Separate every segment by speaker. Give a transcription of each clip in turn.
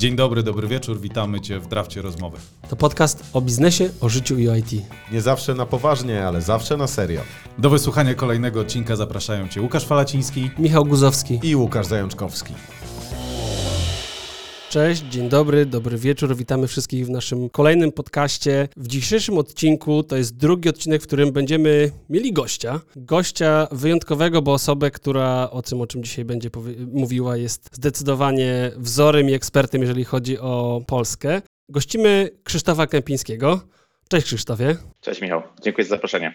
Speaker 1: Dzień dobry, dobry wieczór, witamy Cię w Drafcie Rozmowy.
Speaker 2: To podcast o biznesie, o życiu i o IT.
Speaker 3: Nie zawsze na poważnie, ale zawsze na serio.
Speaker 1: Do wysłuchania kolejnego odcinka zapraszają Cię Łukasz Falaciński
Speaker 2: Michał Guzowski.
Speaker 3: I Łukasz Zajączkowski.
Speaker 2: Cześć, dzień dobry, dobry wieczór. Witamy wszystkich w naszym kolejnym podcaście. W dzisiejszym odcinku to jest drugi odcinek, w którym będziemy mieli gościa. Gościa wyjątkowego, bo osobę, która o tym, o czym dzisiaj będzie mówiła, jest zdecydowanie wzorem i ekspertem, jeżeli chodzi o Polskę. Gościmy Krzysztofa Kępińskiego. Cześć Krzysztofie.
Speaker 4: Cześć Michał, dziękuję za zaproszenie.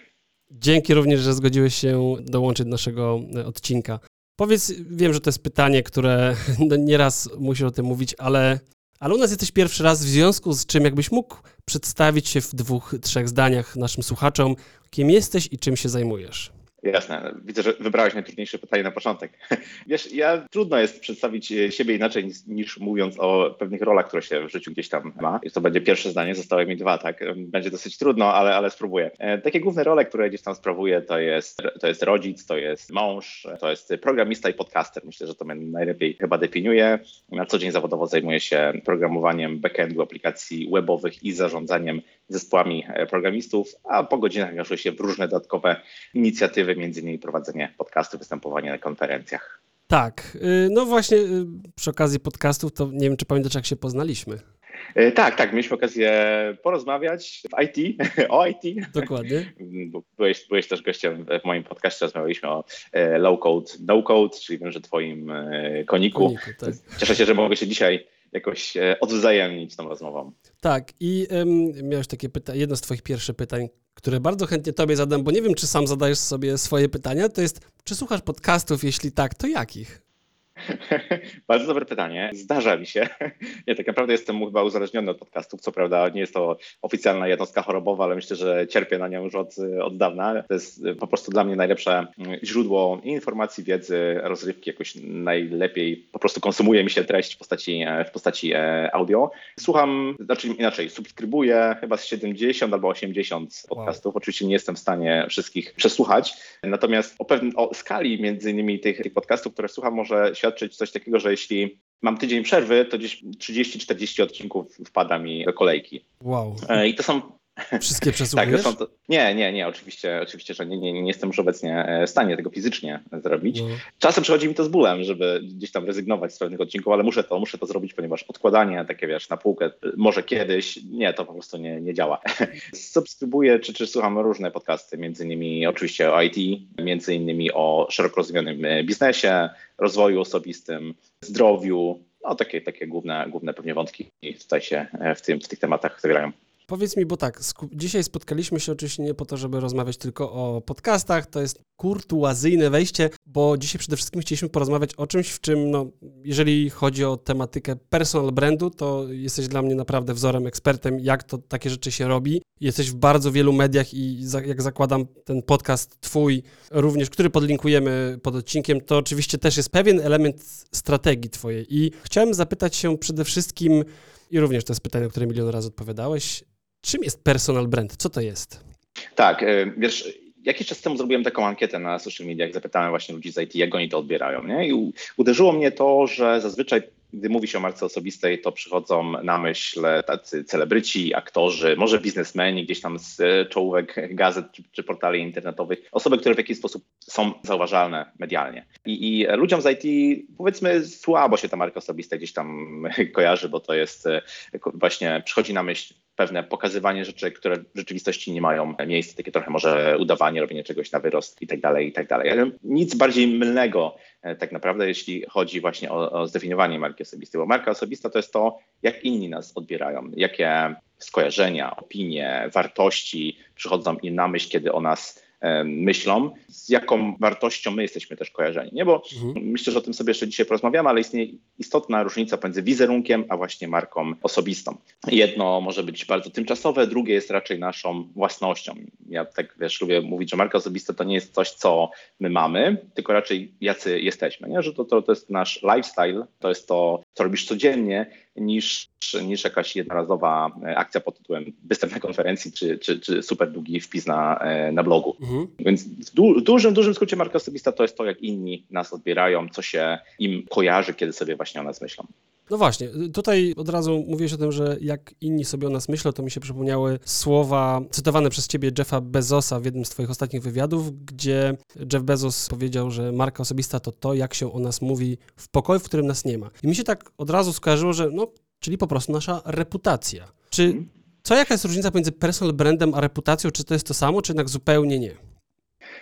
Speaker 2: Dzięki również, że zgodziłeś się dołączyć do naszego odcinka. Powiedz, wiem, że to jest pytanie, które no, nieraz musisz o tym mówić, ale, ale u nas jesteś pierwszy raz, w związku z czym jakbyś mógł przedstawić się w dwóch, trzech zdaniach naszym słuchaczom, kim jesteś i czym się zajmujesz.
Speaker 4: Jasne. Widzę, że wybrałeś najtrudniejsze pytanie na początek. Wiesz, ja trudno jest przedstawić e, siebie inaczej niż, niż, mówiąc o pewnych rolach, które się w życiu gdzieś tam ma. I to będzie pierwsze zdanie, zostały mi dwa, tak? Będzie dosyć trudno, ale, ale spróbuję. E, takie główne role, które gdzieś tam sprawuję, to jest, to jest rodzic, to jest mąż, to jest programista i podcaster. Myślę, że to mnie najlepiej chyba definiuje. Na co dzień zawodowo zajmuję się programowaniem backendu aplikacji webowych i zarządzaniem zespołami e, programistów, a po godzinach angażuję się w różne dodatkowe inicjatywy, między innymi prowadzenie podcastu, występowanie na konferencjach.
Speaker 2: Tak, y, no właśnie y, przy okazji podcastów, to nie wiem, czy pamiętasz, jak się poznaliśmy.
Speaker 4: E, tak, tak, mieliśmy okazję porozmawiać w IT, o IT.
Speaker 2: Dokładnie.
Speaker 4: Byłeś, byłeś też gościem w moim podcaście, rozmawialiśmy o e, low code, no code, czyli wiem, że twoim koniku. koniku tak. Cieszę się, że mogę się dzisiaj jakoś odwzajemnić tą rozmową.
Speaker 2: Tak, i um, miałeś takie pytanie, jedno z Twoich pierwszych pytań, które bardzo chętnie Tobie zadam, bo nie wiem, czy sam zadajesz sobie swoje pytania, to jest, czy słuchasz podcastów? Jeśli tak, to jakich?
Speaker 4: Bardzo dobre pytanie. Zdarza mi się. Nie, tak naprawdę jestem chyba uzależniony od podcastów. Co prawda nie jest to oficjalna jednostka chorobowa, ale myślę, że cierpię na nią już od, od dawna. To jest po prostu dla mnie najlepsze źródło informacji, wiedzy, rozrywki. Jakoś najlepiej po prostu konsumuje mi się treść w postaci, w postaci e, audio. Słucham, znaczy inaczej, subskrybuję chyba z 70 albo 80 podcastów. Wow. Oczywiście nie jestem w stanie wszystkich przesłuchać. Natomiast o, skali między innymi tych, tych podcastów, które słucham, może świadczyć coś takiego, że jeśli mam tydzień przerwy, to gdzieś 30-40 odcinków wpada mi do kolejki.
Speaker 2: Wow.
Speaker 4: E, I to są
Speaker 2: Wszystkie przesłuchujesz?
Speaker 4: tak, to, nie, nie, nie, oczywiście, oczywiście, że nie, nie, nie jestem już obecnie e, w stanie tego fizycznie zrobić. No. Czasem przychodzi mi to z bólem, żeby gdzieś tam rezygnować z pewnych odcinków, ale muszę to, muszę to zrobić, ponieważ odkładanie takie, wiesz, na półkę, może kiedyś, nie, to po prostu nie, nie działa. Subskrybuję, czy, czy słucham różne podcasty, między innymi oczywiście o IT, między innymi o szeroko rozumianym e, biznesie, rozwoju osobistym, zdrowiu, no takie, takie główne, główne pewnie wątki tutaj się e, w, tym, w tych tematach zawierają.
Speaker 2: Powiedz mi, bo tak, dzisiaj spotkaliśmy się oczywiście nie po to, żeby rozmawiać tylko o podcastach, to jest kurtuazyjne wejście, bo dzisiaj przede wszystkim chcieliśmy porozmawiać o czymś, w czym, no, jeżeli chodzi o tematykę personal brandu, to jesteś dla mnie naprawdę wzorem, ekspertem, jak to takie rzeczy się robi. Jesteś w bardzo wielu mediach i jak zakładam ten podcast twój, również, który podlinkujemy pod odcinkiem, to oczywiście też jest pewien element strategii twojej. I chciałem zapytać się przede wszystkim, i również to jest pytanie, na które milion razy odpowiadałeś, Czym jest personal brand? Co to jest?
Speaker 4: Tak, e, wiesz, jakiś czas temu zrobiłem taką ankietę na social mediach, zapytałem właśnie ludzi z IT, jak oni to odbierają. Nie? I uderzyło mnie to, że zazwyczaj gdy mówi się o marce osobistej, to przychodzą na myśl tacy celebryci, aktorzy, może biznesmeni gdzieś tam z czołówek gazet czy, czy portali internetowych, osoby, które w jakiś sposób są zauważalne medialnie. I, I, ludziom z IT powiedzmy słabo się ta marka osobista gdzieś tam kojarzy, bo to jest właśnie przychodzi na myśl pewne pokazywanie rzeczy, które w rzeczywistości nie mają miejsca, takie trochę może udawanie, robienie czegoś na wyrost i tak dalej, i tak dalej. Ale nic bardziej mylnego e, tak naprawdę, jeśli chodzi właśnie o, o zdefiniowanie marki osobistej, bo marka osobista to jest to, jak inni nas odbierają, jakie skojarzenia, opinie, wartości przychodzą im na myśl, kiedy o nas myślą, z jaką wartością my jesteśmy też kojarzeni. Nie? Bo mhm. myślę, że o tym sobie jeszcze dzisiaj porozmawiamy, ale istnieje istotna różnica pomiędzy wizerunkiem, a właśnie marką osobistą. Jedno może być bardzo tymczasowe, drugie jest raczej naszą własnością. Ja tak wiesz, lubię mówić, że marka osobista to nie jest coś, co my mamy, tylko raczej jacy jesteśmy. Nie? Że to, to, to jest nasz lifestyle, to jest to, co robisz codziennie niż, niż jakaś jednorazowa e, akcja pod tytułem występ na konferencji czy, czy, czy super długi wpis na, e, na blogu. Mhm. Więc w, du, dużym, dużym skrócie marka osobista to jest to, jak inni nas odbierają, co się im kojarzy, kiedy sobie właśnie o nas myślą.
Speaker 2: No właśnie, tutaj od razu mówiłeś o tym, że jak inni sobie o nas myślą, to mi się przypomniały słowa cytowane przez ciebie Jeffa Bezosa w jednym z twoich ostatnich wywiadów, gdzie Jeff Bezos powiedział, że marka osobista to to, jak się o nas mówi w pokoju, w którym nas nie ma. I mi się tak od razu skojarzyło, że no, czyli po prostu nasza reputacja. Czy co, jaka jest różnica między personal brandem a reputacją? Czy to jest to samo, czy jednak zupełnie nie?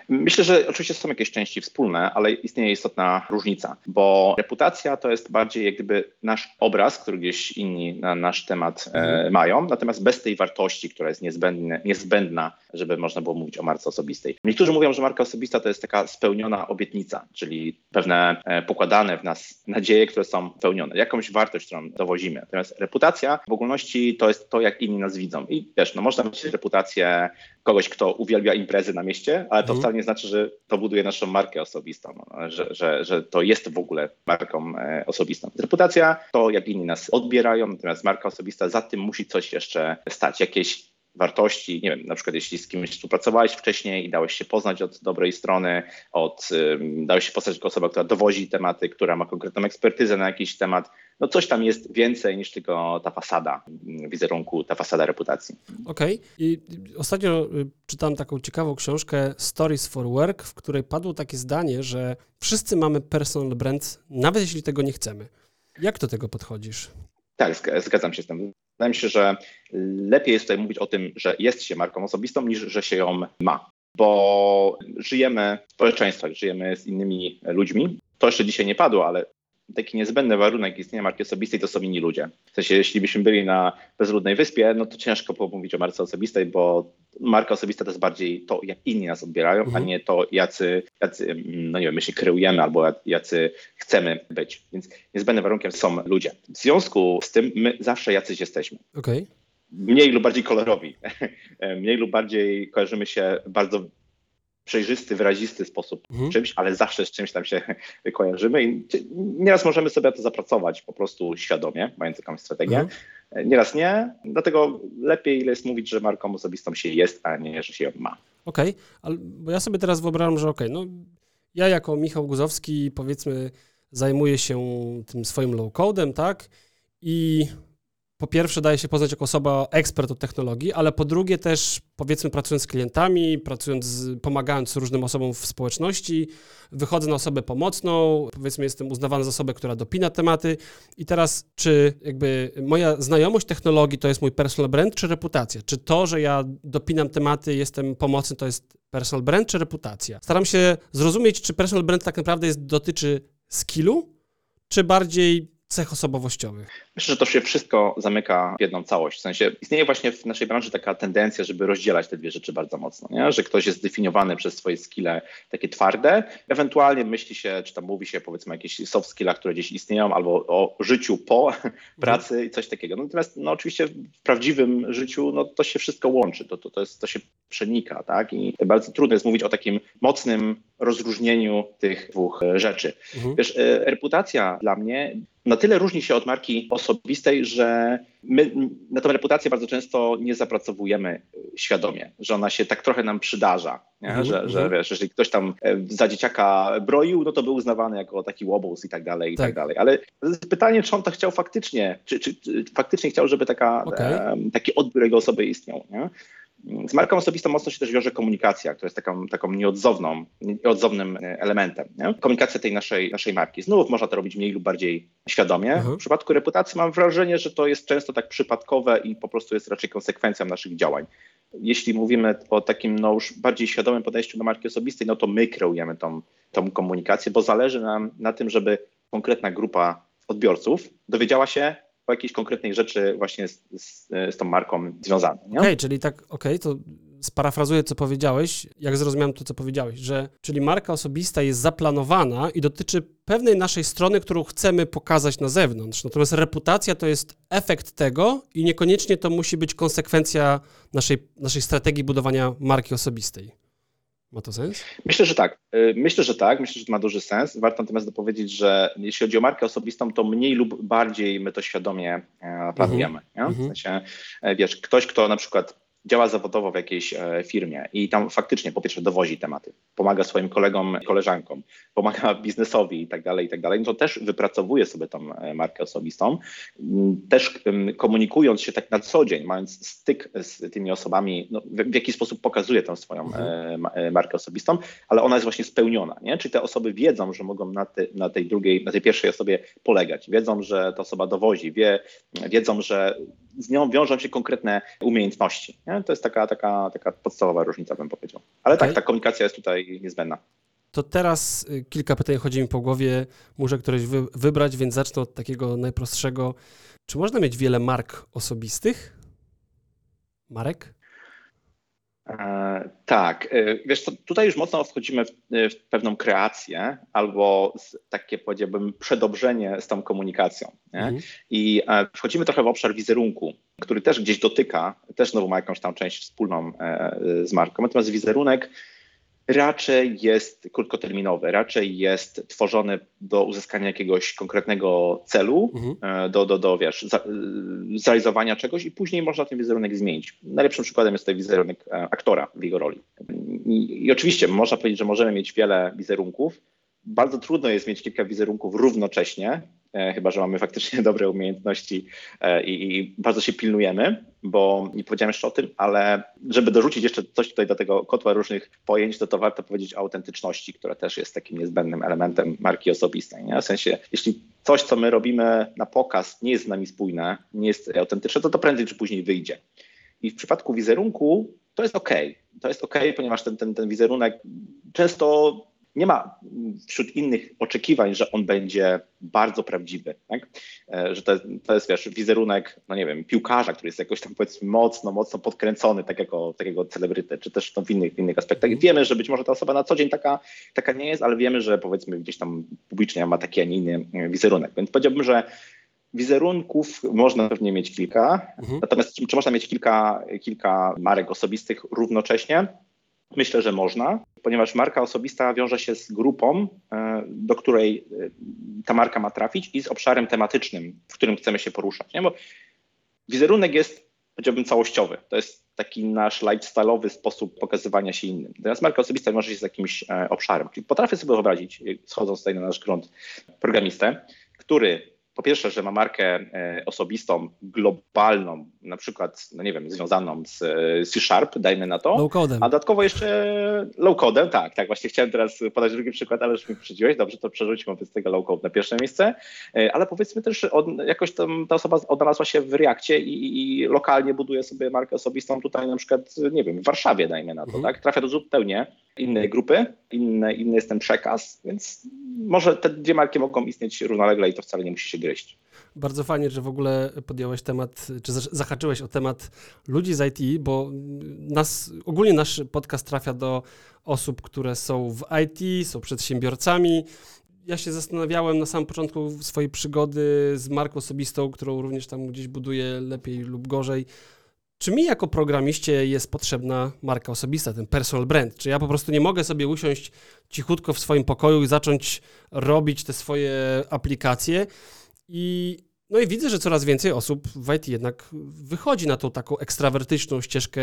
Speaker 4: Myślę, że oczywiście są jakieś części wspólne, ale istnieje istotna różnica, bo reputacja to jest bardziej jak gdyby nasz obraz, który gdzieś inni na nasz temat e, mhm. mają, natomiast bez tej wartości, która jest niezbędne, niezbędna, żeby można było mówić o marce osobistej. Niektórzy mówią, że marka osobista to jest taka spełniona obietnica, czyli pewne e, pokładane w nas nadzieje, które są spełnione, jakąś wartość, którą dowozimy. Natomiast reputacja w ogólności to jest to, jak inni nas widzą. I wiesz, no można mieć reputację kogoś, kto uwielbia imprezy na mieście, ale to mhm. wcale nie znaczy, że to buduje naszą markę osobistą, no, że, że, że to jest w ogóle marką e, osobistą. Reputacja to, jak inni nas odbierają, natomiast marka osobista za tym musi coś jeszcze stać, jakieś wartości, nie wiem, na przykład jeśli z kimś współpracowałeś wcześniej i dałeś się poznać od dobrej strony, od, dałeś się poznać jako osoba, która dowozi tematy, która ma konkretną ekspertyzę na jakiś temat, no coś tam jest więcej niż tylko ta fasada wizerunku, ta fasada reputacji.
Speaker 2: Okej. Okay. I ostatnio y, czytałem taką ciekawą książkę Stories for Work, w której padło takie zdanie, że wszyscy mamy personal brand, nawet jeśli tego nie chcemy. Jak do tego podchodzisz?
Speaker 4: Tak, zgadzam się z tym. Wydaje mi się, że lepiej jest tutaj mówić o tym, że jest się marką osobistą, niż że się ją ma. Bo żyjemy w społeczeństwach, żyjemy z innymi ludźmi. To jeszcze dzisiaj nie padło, ale taki niezbędny warunek istnienia marki osobistej to są inni ludzie. W sensie, jeśli byśmy byli na bezludnej wyspie, no to ciężko pomówić o marce osobistej, bo marka osobista to jest bardziej to, jak inni nas odbierają, mhm. a nie to, jacy, jacy, no nie wiem, my się kreujemy albo jacy chcemy być. Więc niezbędnym warunkiem są ludzie. W związku z tym my zawsze jacyś jesteśmy.
Speaker 2: Okay.
Speaker 4: Mniej lub bardziej kolorowi. Mniej lub bardziej kojarzymy się bardzo przejrzysty, wyrazisty sposób mhm. czymś, ale zawsze z czymś tam się kojarzymy i nieraz możemy sobie to zapracować po prostu świadomie, mając jakąś strategię, mhm. nieraz nie, dlatego lepiej jest mówić, że marką osobistą się jest, a nie, że się ją ma.
Speaker 2: Okej, okay, ale bo ja sobie teraz wyobrażam, że okej, okay, no ja jako Michał Guzowski powiedzmy zajmuję się tym swoim low-codem, tak, i po pierwsze daje się poznać jako osoba ekspert od technologii, ale po drugie też powiedzmy pracując z klientami, pracując, z, pomagając różnym osobom w społeczności, wychodzę na osobę pomocną, powiedzmy jestem uznawany za osobę, która dopina tematy i teraz czy jakby moja znajomość technologii to jest mój personal brand czy reputacja? Czy to, że ja dopinam tematy, jestem pomocny to jest personal brand czy reputacja? Staram się zrozumieć, czy personal brand tak naprawdę jest, dotyczy skillu, czy bardziej cech osobowościowych?
Speaker 4: Myślę, że to się wszystko zamyka w jedną całość. W sensie istnieje właśnie w naszej branży taka tendencja, żeby rozdzielać te dwie rzeczy bardzo mocno, nie? że ktoś jest zdefiniowany przez swoje skille takie twarde, ewentualnie myśli się, czy tam mówi się powiedzmy o jakichś soft skillach, które gdzieś istnieją, albo o życiu po pracy i coś takiego. Natomiast no, oczywiście w prawdziwym życiu no, to się wszystko łączy, to, to, to, jest, to się przenika, tak? I bardzo trudno jest mówić o takim mocnym rozróżnieniu tych dwóch rzeczy. Mhm. Wiesz, e, reputacja dla mnie na tyle różni się od marki osobistej, że my na tę reputację bardzo często nie zapracowujemy świadomie, że ona się tak trochę nam przydarza, mm, że, że mhm. wiesz, jeżeli ktoś tam e, za dzieciaka broił, no to był uznawany jako taki łobuz i tak dalej, i tak, tak dalej. Ale pytanie, czy on to chciał faktycznie, czy, czy, czy faktycznie chciał, żeby taka, okay. taki odbiór jego osoby istniał. Nie? Z marką osobistą mocno się też wiąże komunikacja, która jest taką, taką nieodzowną, nieodzownym e, elementem. Nie? Komunikacja tej naszej, naszej marki. Znów można to robić mniej lub bardziej świadomie. Mhm. W przypadku reputacji mam wrażenie, że to jest często tak przypadkowe i po prostu jest raczej konsekwencją naszych działań. Jeśli mówimy o takim no, już bardziej świadomym podejściu do marki osobistej, no to my kreujemy tą, tą komunikację, bo zależy nam na tym, żeby konkretna grupa odbiorców dowiedziała się, o jakiejś konkretnej rzeczy właśnie z, z, z tą marką związanej.
Speaker 2: Okej, okay, czyli tak, okej, okay, to sparafrazuję, co powiedziałeś, jak zrozumiałem to, co powiedziałeś, że czyli marka osobista jest zaplanowana i dotyczy pewnej naszej strony, którą chcemy pokazać na zewnątrz. Natomiast reputacja to jest efekt tego i niekoniecznie to musi być konsekwencja naszej, naszej strategii budowania marki osobistej. Ma to sens?
Speaker 4: Myślę, że tak. Y, myślę, że tak. Myślę, że to ma duży sens. Warto natomiast dopowiedzieć, że jeśli chodzi o markę osobistą, to mniej lub bardziej my to świadomie e, planujemy. Mm -hmm. W sensie, e, wiesz, ktoś, kto na przykład działa zawodowo w jakiejś e, firmie i tam faktycznie po pierwsze dowozi tematy, pomaga swoim kolegom, koleżankom, pomaga biznesowi i tak dalej, i tak dalej, no to też wypracowuje sobie tą e, markę osobistą, mm, też komunikując się tak na co dzień, mając styk z tymi osobami, no, w, jakiś sposób pokazuje tą swoją mhm. markę osobistą, ale ona jest właśnie spełniona, nie? Czyli te osoby wiedzą, że mogą na, te, na tej drugiej, na tej pierwszej osobie polegać, wiedzą, że ta osoba dowozi, wie, wiedzą, że z nią wiążą się konkretne umiejętności. Nie? To jest taka, taka, taka podstawowa różnica, bym powiedział. Ale okay. tak, ta komunikacja jest tutaj niezbędna.
Speaker 2: To teraz y, kilka pytań chodzi mi po głowie. Muszę któreś wy, wybrać, więc zacznę od takiego najprostszego. Czy można mieć wiele mark osobistych? Marek?
Speaker 4: E, tak, e, wiesz co, tutaj już mocno wchodzimy w, w, pewną kreację albo takie powiedziałbym przedobrzenie z tą komunikacją. Mhm. I e, wchodzimy trochę w obszar wizerunku, który też gdzieś dotyka, też znowu ma jakąś tam część wspólną z marką, natomiast wizerunek raczej jest krótkoterminowy, raczej jest tworzony do uzyskania jakiegoś konkretnego celu, mhm. E, do, do, do wiesz, za, e, zrealizowania czegoś i później można ten wizerunek zmienić. Najlepszym przykładem jest tutaj wizerunek e, aktora w jego roli. I, I oczywiście można powiedzieć, że możemy mieć wiele wizerunków, bardzo trudno jest mieć kilka wizerunków równocześnie, E, chyba że mamy faktycznie dobre umiejętności e, i, i, bardzo się pilnujemy, bo nie powiedziałem jeszcze o tym, ale żeby dorzucić jeszcze coś tutaj do tego kotła różnych pojęć, to, to warto powiedzieć o autentyczności, która też jest takim niezbędnym elementem marki osobistej. Nie? W sensie, jeśli coś, co my robimy na pokaz, nie jest z nami spójne, nie jest autentyczne, to to prędzej czy później wyjdzie. I w przypadku wizerunku to jest ok. To jest ok, ponieważ ten, ten, ten wizerunek często nie ma wśród innych oczekiwań, że on będzie bardzo prawdziwy, tak? E, że to, to jest, wiesz, wizerunek, no nie wiem, piłkarza, który jest jakoś tam powiedzmy mocno, mocno podkręcony, takiego, takiego celebryty, czy też w innych, w innych aspektach. Mhm. Wiemy, że być może ta osoba na co dzień taka, taka nie jest, ale wiemy, że powiedzmy gdzieś tam publicznie ma taki, a nie inny wizerunek. Więc powiedziałbym, że Wizerunków można pewnie mieć kilka, mhm. natomiast czy, czy można mieć kilka, kilka marek osobistych równocześnie? Myślę, że można, ponieważ marka osobista wiąże się z grupą, e, do której e, ta marka ma trafić i z obszarem tematycznym, w którym chcemy się poruszać. Nie? Bo wizerunek jest, powiedziałbym, całościowy. To jest taki nasz lifestyle'owy sposób pokazywania się innym. Natomiast marka osobista wiąże się z jakimś e, obszarem. Czyli potrafię sobie wyobrazić, schodząc tutaj na nasz grunt, programistę, który po pierwsze, że ma markę e, osobistą, globalną, na przykład, no nie wiem, związaną z e, C-Sharp, dajmy na to.
Speaker 2: Low codem.
Speaker 4: A dodatkowo jeszcze low codem, tak, tak, właśnie chciałem teraz podać drugi przykład, ale już mi przydziłeś, dobrze, to przerzućmy wobec tego low code na pierwsze miejsce, e, ale powiedzmy też, od, jakoś tam ta osoba odnalazła się w Reakcie i, i, lokalnie buduje sobie markę osobistą tutaj na przykład, nie wiem, w Warszawie, dajmy na to, mhm. tak, trafia do zupełnie innej grupy, inny, inny jest ten przekaz, więc może te dwie marki mogą istnieć równolegle i to wcale nie musi się gryźć.
Speaker 2: Bardzo fajnie, że w ogóle podjąłeś temat, czy zahaczyłeś o temat ludzi z IT, bo nas, ogólnie nasz podcast trafia do osób, które są w IT, są przedsiębiorcami. Ja się zastanawiałem na samym początku swojej przygody z marką osobistą, którą również tam gdzieś buduję lepiej lub gorzej czy mi jako programiście jest potrzebna marka osobista, ten personal brand? Czy ja po prostu nie mogę sobie usiąść cichutko w swoim pokoju i zacząć robić te swoje aplikacje? I, no i widzę, że coraz więcej osób w IT jednak wychodzi na tą taką ekstrawertyczną ścieżkę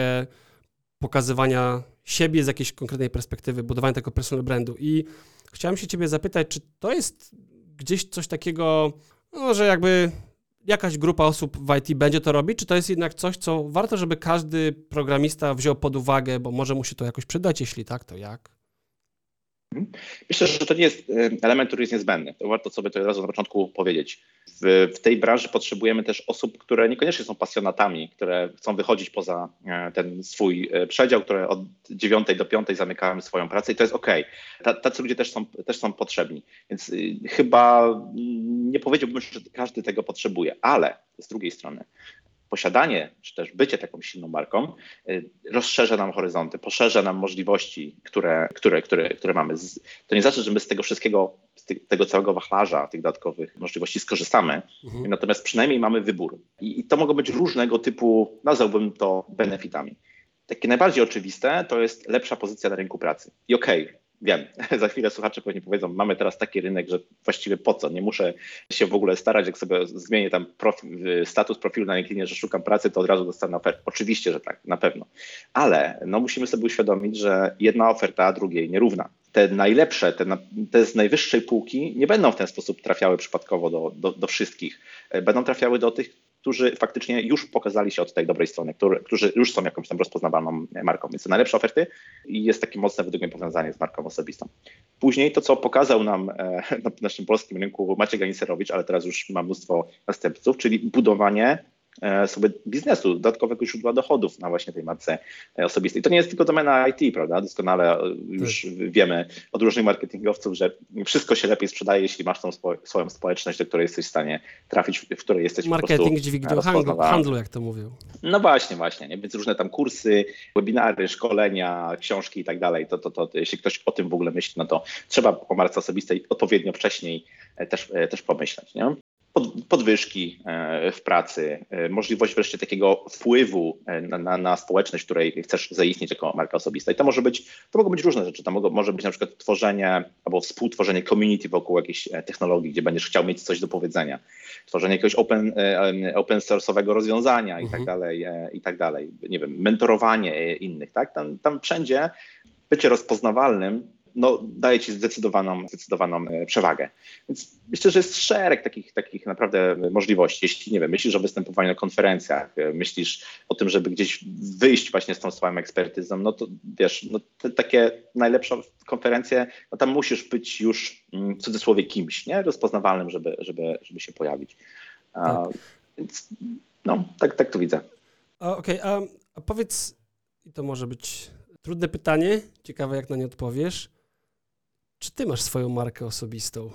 Speaker 2: pokazywania siebie z jakiejś konkretnej perspektywy, budowania tego personal brandu. I chciałem się ciebie zapytać, czy to jest gdzieś coś takiego, no, że jakby jakaś grupa osób w IT będzie to robić, czy to jest jednak coś, co warto, żeby każdy programista wziął pod uwagę, bo może mu się to jakoś przydać, jeśli tak, to jak?
Speaker 4: Myślę, że to nie jest e, element, który jest niezbędny. To warto sobie to od razu na początku powiedzieć. W, w, tej branży potrzebujemy też osób, które niekoniecznie są pasjonatami, które chcą wychodzić poza e, ten swój e, przedział, które od 9 do 5 zamykają swoją pracę i to jest ok. Tacy ludzie też są, też są potrzebni. Więc chyba nie powiedziałbym, że każdy tego potrzebuje, ale z drugiej strony posiadanie, czy też bycie taką silną marką y, rozszerza nam horyzonty, poszerza nam możliwości, które, które, które, które mamy. To nie znaczy, że my z tego wszystkiego, z tego całego wachlarza tych dodatkowych możliwości skorzystamy, mhm. natomiast przynajmniej mamy wybór. I, I to mogą być różnego typu, nazwałbym to benefitami. Takie najbardziej oczywiste to jest lepsza pozycja na rynku pracy. I okej, okay, wiem, za chwilę słuchacze pewnie powiedzą, mamy teraz taki rynek, że właściwie po co, nie muszę się w ogóle starać, jak sobie zmienię tam profil, status profilu na LinkedInie, że szukam pracy, to od razu dostanę ofertę. Oczywiście, że tak, na pewno. Ale no, musimy sobie uświadomić, że jedna oferta drugiej nierówna te najlepsze, te, te z najwyższej półki nie będą w ten sposób trafiały przypadkowo do, do, do wszystkich. E, będą trafiały do tych, którzy faktycznie już pokazali się od tej dobrej strony, który, którzy już są jakąś tam rozpoznawalną marką. Więc najlepsze oferty i jest takie mocne według mnie powiązanie z marką osobistą. Później to, co pokazał nam e, na naszym polskim rynku Maciej Ganiserowicz, ale teraz już ma mnóstwo następców, czyli budowanie sobie biznesu, dodatkowego źródła dochodów na właśnie tej marce e, osobistej. To nie jest tylko domena IT, prawda? Doskonale e, już tak. wiemy od różnych marketingowców, że wszystko się lepiej sprzedaje, jeśli masz tą swoją społeczność, do której jesteś w stanie trafić, w której jesteś
Speaker 2: Marketing dźwignią handlu, handlu, jak to mówią.
Speaker 4: No właśnie, właśnie. Nie? Więc różne tam kursy, webinary, szkolenia, książki i tak dalej. To, to, to, to, jeśli ktoś o tym w ogóle myśli, no to trzeba o marce osobistej odpowiednio wcześniej też, też pomyśleć. Nie? Podwyżki e, w pracy, e, możliwość wreszcie takiego wpływu e, na, na, na, społeczność, w której chcesz zaistnieć jako marka osobista. I to może być, to mogą być różne rzeczy. To mogą, może być na przykład tworzenie albo współtworzenie community wokół jakiejś technologii, gdzie będziesz chciał mieć coś do powiedzenia. Tworzenie jakiegoś open, open source'owego rozwiązania i tak mhm. dalej, i tak dalej. Nie wiem, mentorowanie innych, tak? Tam, tam wszędzie bycie rozpoznawalnym no, daje ci zdecydowaną, zdecydowaną e, przewagę. Więc myślę, że jest szereg takich, takich naprawdę możliwości. Jeśli, nie wiem, myślisz o występowaniu na konferencjach, e, myślisz o tym, żeby gdzieś wyjść właśnie z tą swoją ekspertyzą, no to wiesz, no, te takie najlepsze konferencje, no tam musisz być już mm, w cudzysłowie kimś, nie? Rozpoznawalnym, żeby, żeby, żeby się pojawić. Tak. więc no, tak, tak to widzę.
Speaker 2: Okej, okay, a powiedz, i to może być trudne pytanie, ciekawe jak na nie odpowiesz. Czy ty masz swoją markę osobistą?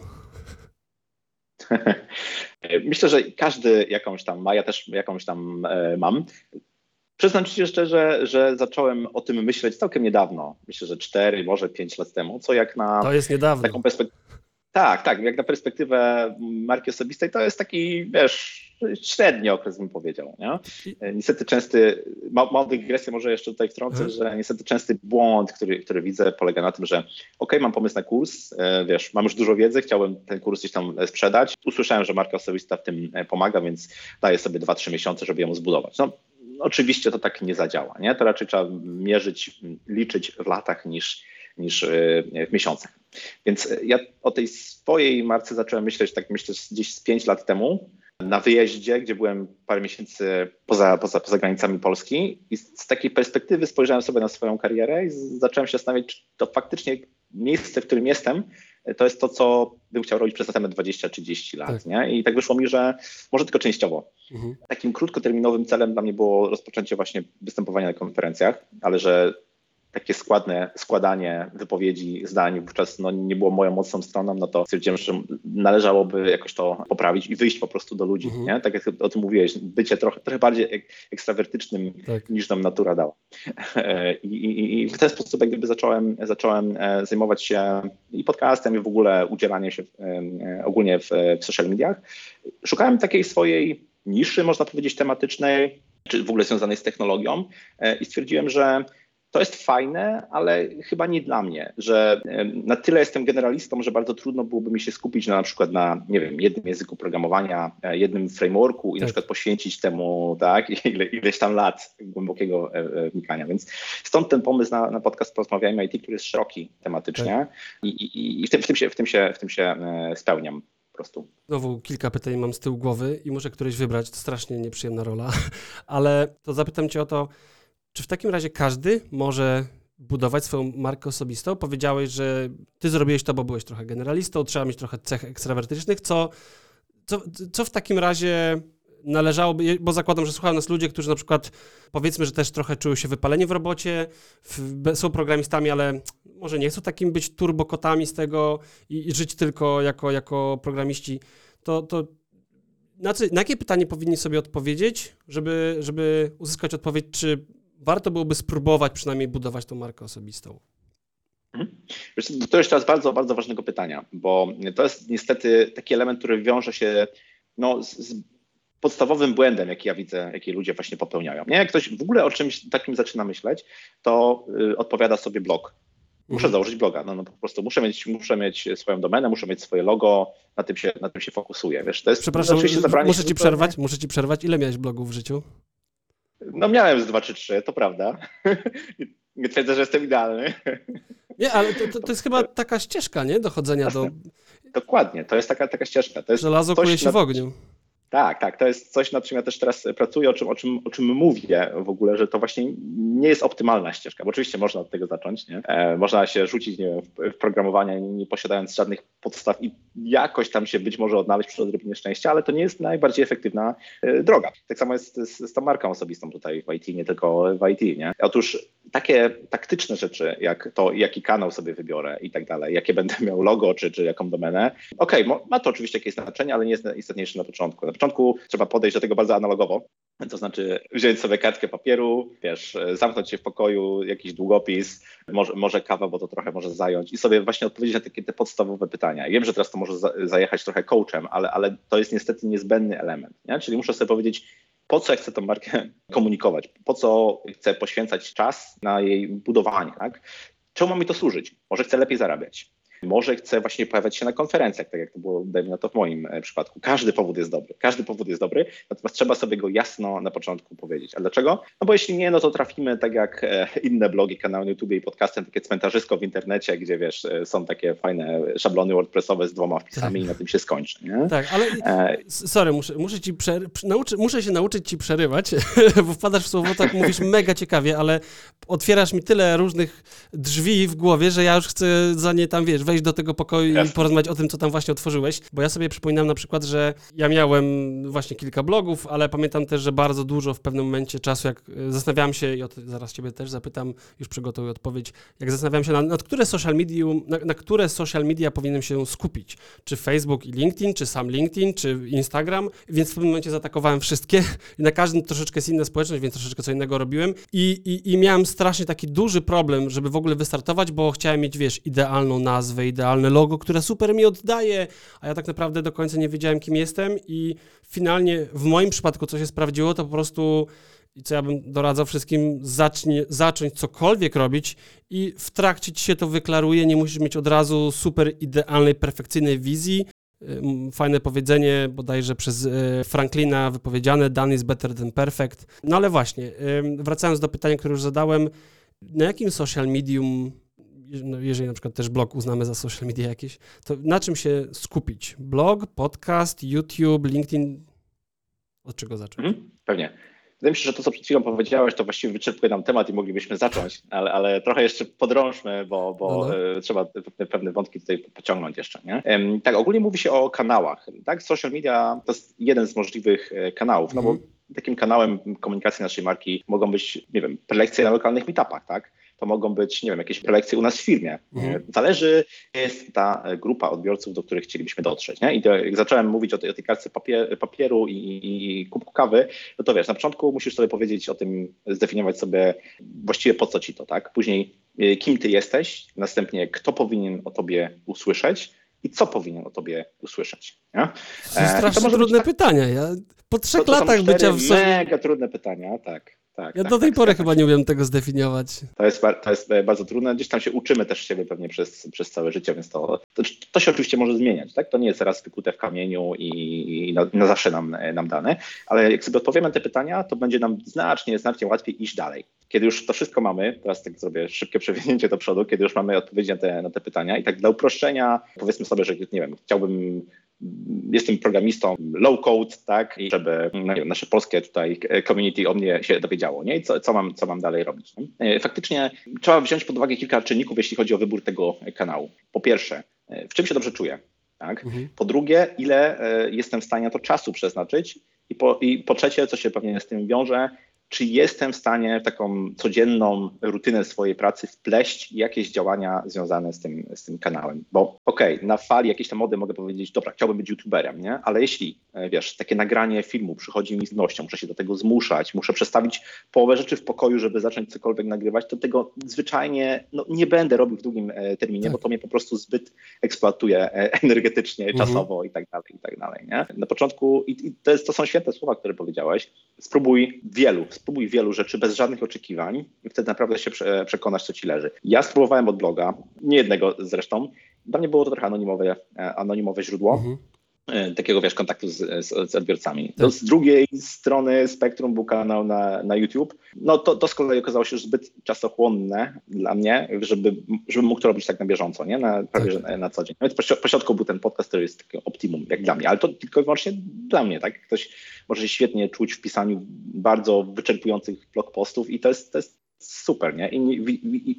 Speaker 4: Myślę, że każdy jakąś tam ma, ja też jakąś tam e, mam. Przyznam ci szczerze, że zacząłem o tym myśleć całkiem niedawno. Myślę, że 4, może 5 lat temu, co jak na
Speaker 2: to jest niedawno.
Speaker 4: taką perspektywę. Tak, tak, jak na perspektywę marki osobistej, to jest taki, wiesz, średni okres bym powiedział. Nie? Niestety częsty, ma, małą dygresję może jeszcze tutaj wtrącę, hmm. że niestety częsty błąd, który, który widzę polega na tym, że ok, mam pomysł na kurs, e, wiesz, mam już dużo wiedzy, chciałem ten kurs gdzieś tam sprzedać, usłyszałem, że marka osobista w tym e, pomaga, więc daję sobie 2-3 miesiące, żeby ją zbudować. No, oczywiście to tak nie zadziała, nie? To raczej trzeba mierzyć, liczyć w latach niż, niż e, w miesiącach. Więc ja o tej swojej marce zacząłem myśleć, tak myślę, gdzieś z 5 lat temu, na wyjeździe, gdzie byłem parę miesięcy poza, poza, poza granicami Polski i z takiej perspektywy spojrzałem sobie na swoją karierę i zacząłem się zastanawiać, czy to faktycznie miejsce, w którym jestem, to jest to, co bym chciał robić przez następne 20-30 lat. Tak. Nie? I tak wyszło mi, że może tylko częściowo. Mhm. Takim krótkoterminowym celem dla mnie było rozpoczęcie właśnie występowania na konferencjach, ale że takie składne, składanie wypowiedzi, zdań wówczas no, nie było moją mocną stroną, no to stwierdziłem, że należałoby jakoś to poprawić i wyjść po prostu do ludzi, mhm. nie? Tak jak o tym mówiłeś, bycie trochę, trochę bardziej ek ekstrawertycznym tak. niż nam natura dała. I, i, I, w ten sposób jak gdyby zacząłem, zacząłem e, zajmować się i podcastem i w ogóle udzielanie się w, e, ogólnie w, w social mediach. Szukałem takiej swojej niszy, można powiedzieć, tematycznej, czy w ogóle związanej z technologią e, i stwierdziłem, że to jest fajne, ale chyba nie dla mnie, że na tyle jestem generalistą, że bardzo trudno byłoby mi się skupić na, na przykład na, nie wiem, jednym języku programowania, e, jednym frameworku i tak. na przykład poświęcić temu, tak, ile, ileś tam lat głębokiego e, e, wnikania. Więc stąd ten pomysł na, na podcast Porozmawiajmy IT, który jest szeroki tematycznie tak. i, i, i w, tym, w, tym się, w, tym się, w tym się spełniam. Po prostu.
Speaker 2: Znowu kilka pytań mam z tyłu głowy i muszę któreś wybrać. To strasznie nieprzyjemna rola, ale to zapytam Cię o to, czy w takim razie każdy może budować swoją markę osobistą? Powiedziałeś, że ty zrobiłeś to, bo byłeś trochę generalistą, trzeba mieć trochę cech ekstrawertycznych. Co, co, co w takim razie należałoby, bo zakładam, że słuchają nas ludzie, którzy na przykład powiedzmy, że też trochę czują się wypaleni w robocie, w, są programistami, ale może nie chcą takim być turbokotami z tego i, i żyć tylko jako, jako programiści, to, to na, co, na jakie pytanie powinni sobie odpowiedzieć, żeby, żeby uzyskać odpowiedź, czy warto byłoby spróbować przynajmniej budować tą markę osobistą?
Speaker 4: Mhm. To jest teraz bardzo, bardzo ważnego pytania, bo to jest niestety taki element, który wiąże się no, z, podstawowym błędem, jaki ja widzę, jaki ludzie właśnie popełniają. Nie? Jak ktoś w ogóle o czymś takim zaczyna myśleć, to y, odpowiada sobie blog. Muszę
Speaker 2: Mhm.
Speaker 4: założyć bloga, no, no po prostu muszę mieć, muszę mieć swoją domenę, muszę mieć swoje logo, na tym się, na tym się fokusuję, wiesz, to jest
Speaker 2: Przepraszam, muszę ci przerwać, muszę ci przerwać. Ile miałeś blogów w życiu?
Speaker 4: No miałem z dwa czy trzy, to prawda. Nie twierdzę, że jestem idealny.
Speaker 2: Nie, ale to, to, to jest chyba taka ścieżka, nie? Dochodzenia do...
Speaker 4: Dokładnie, to jest taka, taka ścieżka. To jest
Speaker 2: Żelazo kuje się
Speaker 4: nad-
Speaker 2: w ogniu.
Speaker 4: Tak, tak, to jest coś, nad czym ja też teraz pracuję, o czym, o, czym, o czym mówię w ogóle, że to właśnie nie jest optymalna ścieżka, bo oczywiście można od tego zacząć, nie? E, można się rzucić nie wiem, w, programowanie, nie posiadając żadnych podstaw i jakoś tam się być może odnaleźć przy odrobinie szczęścia, ale to nie jest najbardziej efektywna e, droga. Tak samo jest z, z tą marką osobistą tutaj w IT, nie tylko w IT, nie? Otóż takie taktyczne rzeczy, jak to, jaki kanał sobie wybiorę i tak dalej, jakie będę miał logo, czy, czy jaką domenę, okej, mo- ma to oczywiście jakieś znaczenie, ale nie jest najistotniejsze na początku. Początku trzeba podejść do tego bardzo analogowo, to znaczy wziąć sobie kartkę papieru, wiesz, zamknąć się w pokoju, jakiś długopis, może, może kawa, bo to trochę może zająć i sobie właśnie odpowiedzieć na takie te podstawowe pytania. Wiem, że teraz to może za, zajechać trochę coachem, ale, ale to jest niestety niezbędny element, nie? czyli muszę sobie powiedzieć, po co ja chcę tą markę komunikować, po co chcę poświęcać czas na jej budowanie, tak? Czemu ma mi to służyć? Może chcę lepiej zarabiać. Może chcę właśnie pojawiać się na konferencjach, tak jak to było, dajmy na to w moim e, przypadku. Każdy powód jest dobry, każdy powód jest dobry, natomiast trzeba sobie go jasno na początku powiedzieć. A dlaczego? No bo jeśli nie, no to trafimy tak jak e, inne blogi, kanały na YouTube i podcasty, takie cmentarzysko w internecie, gdzie wiesz, e, są takie fajne szablony WordPressowe z dwoma wpisami i na tym się skończy. Nie?
Speaker 2: Tak, ale sorry, muszę, muszę ci przer- nauczy, muszę się nauczyć ci przerywać, bo wpadasz w słowo, tak mówisz mega ciekawie, ale otwierasz mi tyle różnych drzwi w głowie, że ja już chcę za nie tam, wiesz, wejść do tego pokoju i porozmawiać o tym, co tam właśnie otworzyłeś, bo ja sobie przypominam na przykład, że ja miałem właśnie kilka blogów, ale pamiętam też, że bardzo dużo w pewnym momencie czasu, jak e, zastanawiałem się, i zaraz ciebie też zapytam, już przygotowuję odpowiedź, jak zastanawiałem się, nad, nad które social medium, na, na które social media powinienem się skupić, czy Facebook i LinkedIn, czy sam LinkedIn, czy Instagram, więc w pewnym momencie zaatakowałem wszystkie i na każdym troszeczkę jest inna społeczność, więc troszeczkę co innego robiłem. I, i, i miałem strasznie taki duży problem, żeby w ogóle wystartować, bo chciałem mieć, wiesz, idealną nazwę, idealne logo, które super mi oddaje, a ja tak naprawdę do końca nie wiedziałem, kim jestem i finalnie w moim przypadku, co się sprawdziło, to po prostu i co ja bym doradzał wszystkim, zacznie, zacząć cokolwiek robić i w trakcie ci się to wyklaruje, nie musisz mieć od razu super idealnej, perfekcyjnej wizji. Fajne powiedzenie, bodajże przez y, Franklina wypowiedziane, done is better than perfect. No ale właśnie, wracając do pytania, które już zadałem, na jakim social medium, jeżeli na przykład też blog uznamy za social media jakieś, to na czym się skupić? Blog, podcast, YouTube, LinkedIn? Od czego zacząć?
Speaker 4: Mhm, pewnie. Wydaje mi się, że to, co przed chwilą powiedziałeś, to właściwie wyczerpuje nam temat i moglibyśmy zacząć, ale, ale trochę jeszcze podrążmy, bo, bo
Speaker 2: No, no.
Speaker 4: e, trzeba pewne, pewne wątki tutaj pociągnąć jeszcze. Nie? Tak, ogólnie mówi się o kanałach. Tak? Social media to jest jeden z możliwych e, kanałów, no bo
Speaker 2: Mhm.
Speaker 4: takim kanałem komunikacji naszej marki mogą być, nie wiem, prelekcje na lokalnych meetupach, tak? To mogą być, nie wiem, jakieś prelekcje u nas w firmie.
Speaker 2: Mhm.
Speaker 4: Zależy, gdzie jest ta e, grupa odbiorców, do których chcielibyśmy dotrzeć. Nie? I to, jak zacząłem mówić o tej, o tej kartce papier, papieru i, i, kubku kawy, no to wiesz, na początku musisz sobie powiedzieć o tym, zdefiniować sobie właściwie po co ci to, tak? Później e, kim ty jesteś, następnie kto powinien o tobie usłyszeć i co powinien o tobie usłyszeć. Nie?
Speaker 2: To są
Speaker 4: E,
Speaker 2: strasznie trudne
Speaker 4: tak-
Speaker 2: pytania. Ja po trzech
Speaker 4: To, to
Speaker 2: latach bycia w social...
Speaker 4: mega trudne pytania, tak. Tak
Speaker 2: Ja
Speaker 4: tak,
Speaker 2: do tej
Speaker 4: tak,
Speaker 2: pory
Speaker 4: tak.
Speaker 2: chyba nie umiem tego zdefiniować.
Speaker 4: To jest, to jest e, bardzo trudne. Gdzieś tam się uczymy też siebie pewnie przez, przez całe życie, więc to, to, to się oczywiście może zmieniać. Tak? To nie jest raz wykute w kamieniu i, i na, na zawsze nam, e, nam dane, ale jak sobie odpowiemy na te pytania, to będzie nam znacznie, znacznie łatwiej iść dalej. Kiedy już to wszystko mamy, teraz tak zrobię szybkie przewinięcie do przodu, kiedy już mamy odpowiedzi na te, na te pytania i tak dla uproszczenia, powiedzmy sobie, że nie wiem, chciałbym jestem programistą low code, tak, i żeby no, wiem, nasze polskie tutaj community o mnie się dowiedziało, nie? I co, co, mam, co mam dalej robić. Nie? E, Faktycznie trzeba wziąć pod uwagę kilka czynników, jeśli chodzi o wybór tego kanału. Po pierwsze, e, w czym się dobrze czuję, tak?
Speaker 2: Mhm.
Speaker 4: Po drugie, ile e, jestem w stanie na to czasu przeznaczyć i po, i po trzecie, co się pewnie z tym wiąże, czy jestem w stanie w taką codzienną rutynę swojej pracy wpleść jakieś działania związane z tym, z tym kanałem. Bo okej, na fali jakiejś tam mody mogę powiedzieć, dobra, chciałbym być youtuberem, nie? Ale jeśli, e, wiesz, takie nagranie filmu przychodzi mi z nością, muszę się do tego zmuszać, muszę przestawić połowę rzeczy w pokoju, żeby zacząć cokolwiek nagrywać, to tego zwyczajnie no, nie będę robił w długim e, terminie,
Speaker 2: Tak.
Speaker 4: bo to mnie po prostu zbyt eksploatuje e, energetycznie,
Speaker 2: Mhm.
Speaker 4: czasowo i tak dalej, i tak dalej, nie? Na początku, i, i to, jest, to są świetne słowa, które powiedziałeś, spróbuj wielu spróbuj wielu rzeczy bez żadnych oczekiwań i wtedy naprawdę się prze, przekonasz, co ci leży. Ja spróbowałem od bloga, nie jednego zresztą. Dla mnie było to trochę anonimowe, e, anonimowe źródło. Mhm takiego, wiesz, kontaktu z, z, z odbiorcami. Tak. z drugiej strony spektrum był kanał na, na YouTube. No to, to z kolei okazało się zbyt czasochłonne dla mnie, żeby, żeby mógł to robić tak na bieżąco, nie? Na, prawie tak. że na, co dzień. Nawet pośrodku był ten podcast, który jest taki optimum, jak dla mnie, ale to tylko i wyłącznie dla mnie, tak? Ktoś może się świetnie czuć w pisaniu bardzo wyczerpujących blog postów i to jest, to jest super, nie? Inni,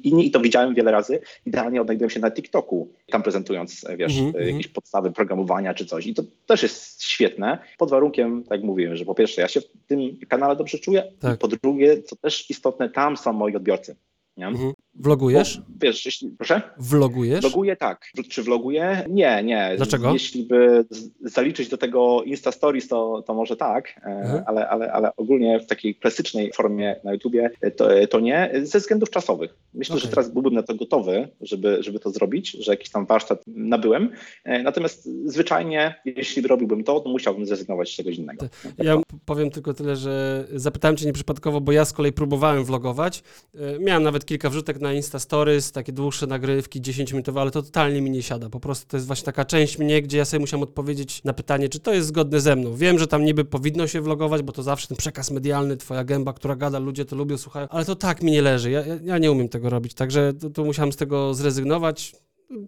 Speaker 4: inni, i to widziałem wiele razy, idealnie odnajdują się na TikToku, tam prezentując, wiesz, mm -hmm. jakieś podstawy programowania czy coś i to też jest świetne, pod warunkiem, tak jak mówiłem, że po pierwsze ja się w tym kanale dobrze czuję, tak. po drugie, co też istotne, tam są moi odbiorcy. Nie? Mhm.
Speaker 2: Vlogujesz?
Speaker 4: Bo, wiesz, jeśli, proszę?
Speaker 2: Vlogujesz?
Speaker 4: Vloguję tak. Czy vloguję? Nie, nie.
Speaker 2: Dlaczego?
Speaker 4: Jeśli by zaliczyć do tego Insta Stories, to, to może tak, e, mhm. ale, ale, ale ogólnie w takiej klasycznej formie na YouTubie to, to nie, ze względów czasowych. Myślę, okay. że teraz byłbym na to gotowy, żeby, żeby to zrobić, że jakiś tam warsztat nabyłem. E, natomiast zwyczajnie, jeśli robiłbym to, to musiałbym zrezygnować z czegoś innego.
Speaker 2: Ja powiem tylko tyle, że zapytałem cię nieprzypadkowo, bo ja z kolei próbowałem vlogować. E, miałem nawet kilka wrzutek na Insta Stories, takie dłuższe nagrywki, 10-minutowe, ale to totalnie mi nie siada. Po prostu to jest właśnie taka część mnie, gdzie ja sobie musiałem odpowiedzieć na pytanie, czy to jest zgodne ze mną. Wiem, że tam niby powinno się vlogować, bo to zawsze ten przekaz medialny, twoja gęba, która gada, ludzie to lubią, słuchają, ale to tak mi nie leży. Ja, ja nie umiem tego robić, także to musiałem z tego zrezygnować.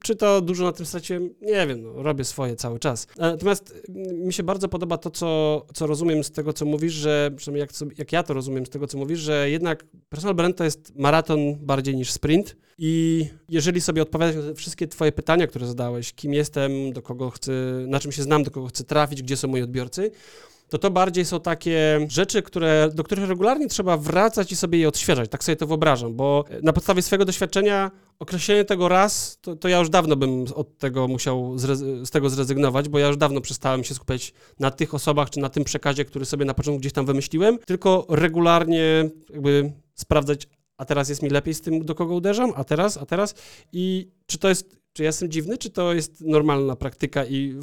Speaker 2: Czy to dużo na tym straciłem? Nie wiem, no, robię swoje cały czas. Natomiast mi się bardzo podoba to, co, co rozumiem z tego, co mówisz, że przynajmniej jak, jak ja to rozumiem z tego, co mówisz, że jednak personal brand to jest maraton bardziej niż sprint i jeżeli sobie odpowiadać na wszystkie twoje pytania, które zadałeś, kim jestem, do kogo chcę, na czym się znam, do kogo chcę trafić, gdzie są moi odbiorcy, to to bardziej są takie rzeczy, które, do których regularnie trzeba wracać i sobie je odświeżać. Tak sobie to wyobrażam, bo na podstawie swojego doświadczenia określenie tego raz, to, to ja już dawno bym od tego musiał z tego zrezygnować, bo ja już dawno przestałem się skupiać na tych osobach, czy na tym przekazie, który sobie na początku gdzieś tam wymyśliłem, tylko regularnie jakby sprawdzać, a teraz jest mi lepiej z tym, do kogo uderzam, a teraz, a teraz i czy to jest, czy ja jestem dziwny, czy to jest normalna praktyka i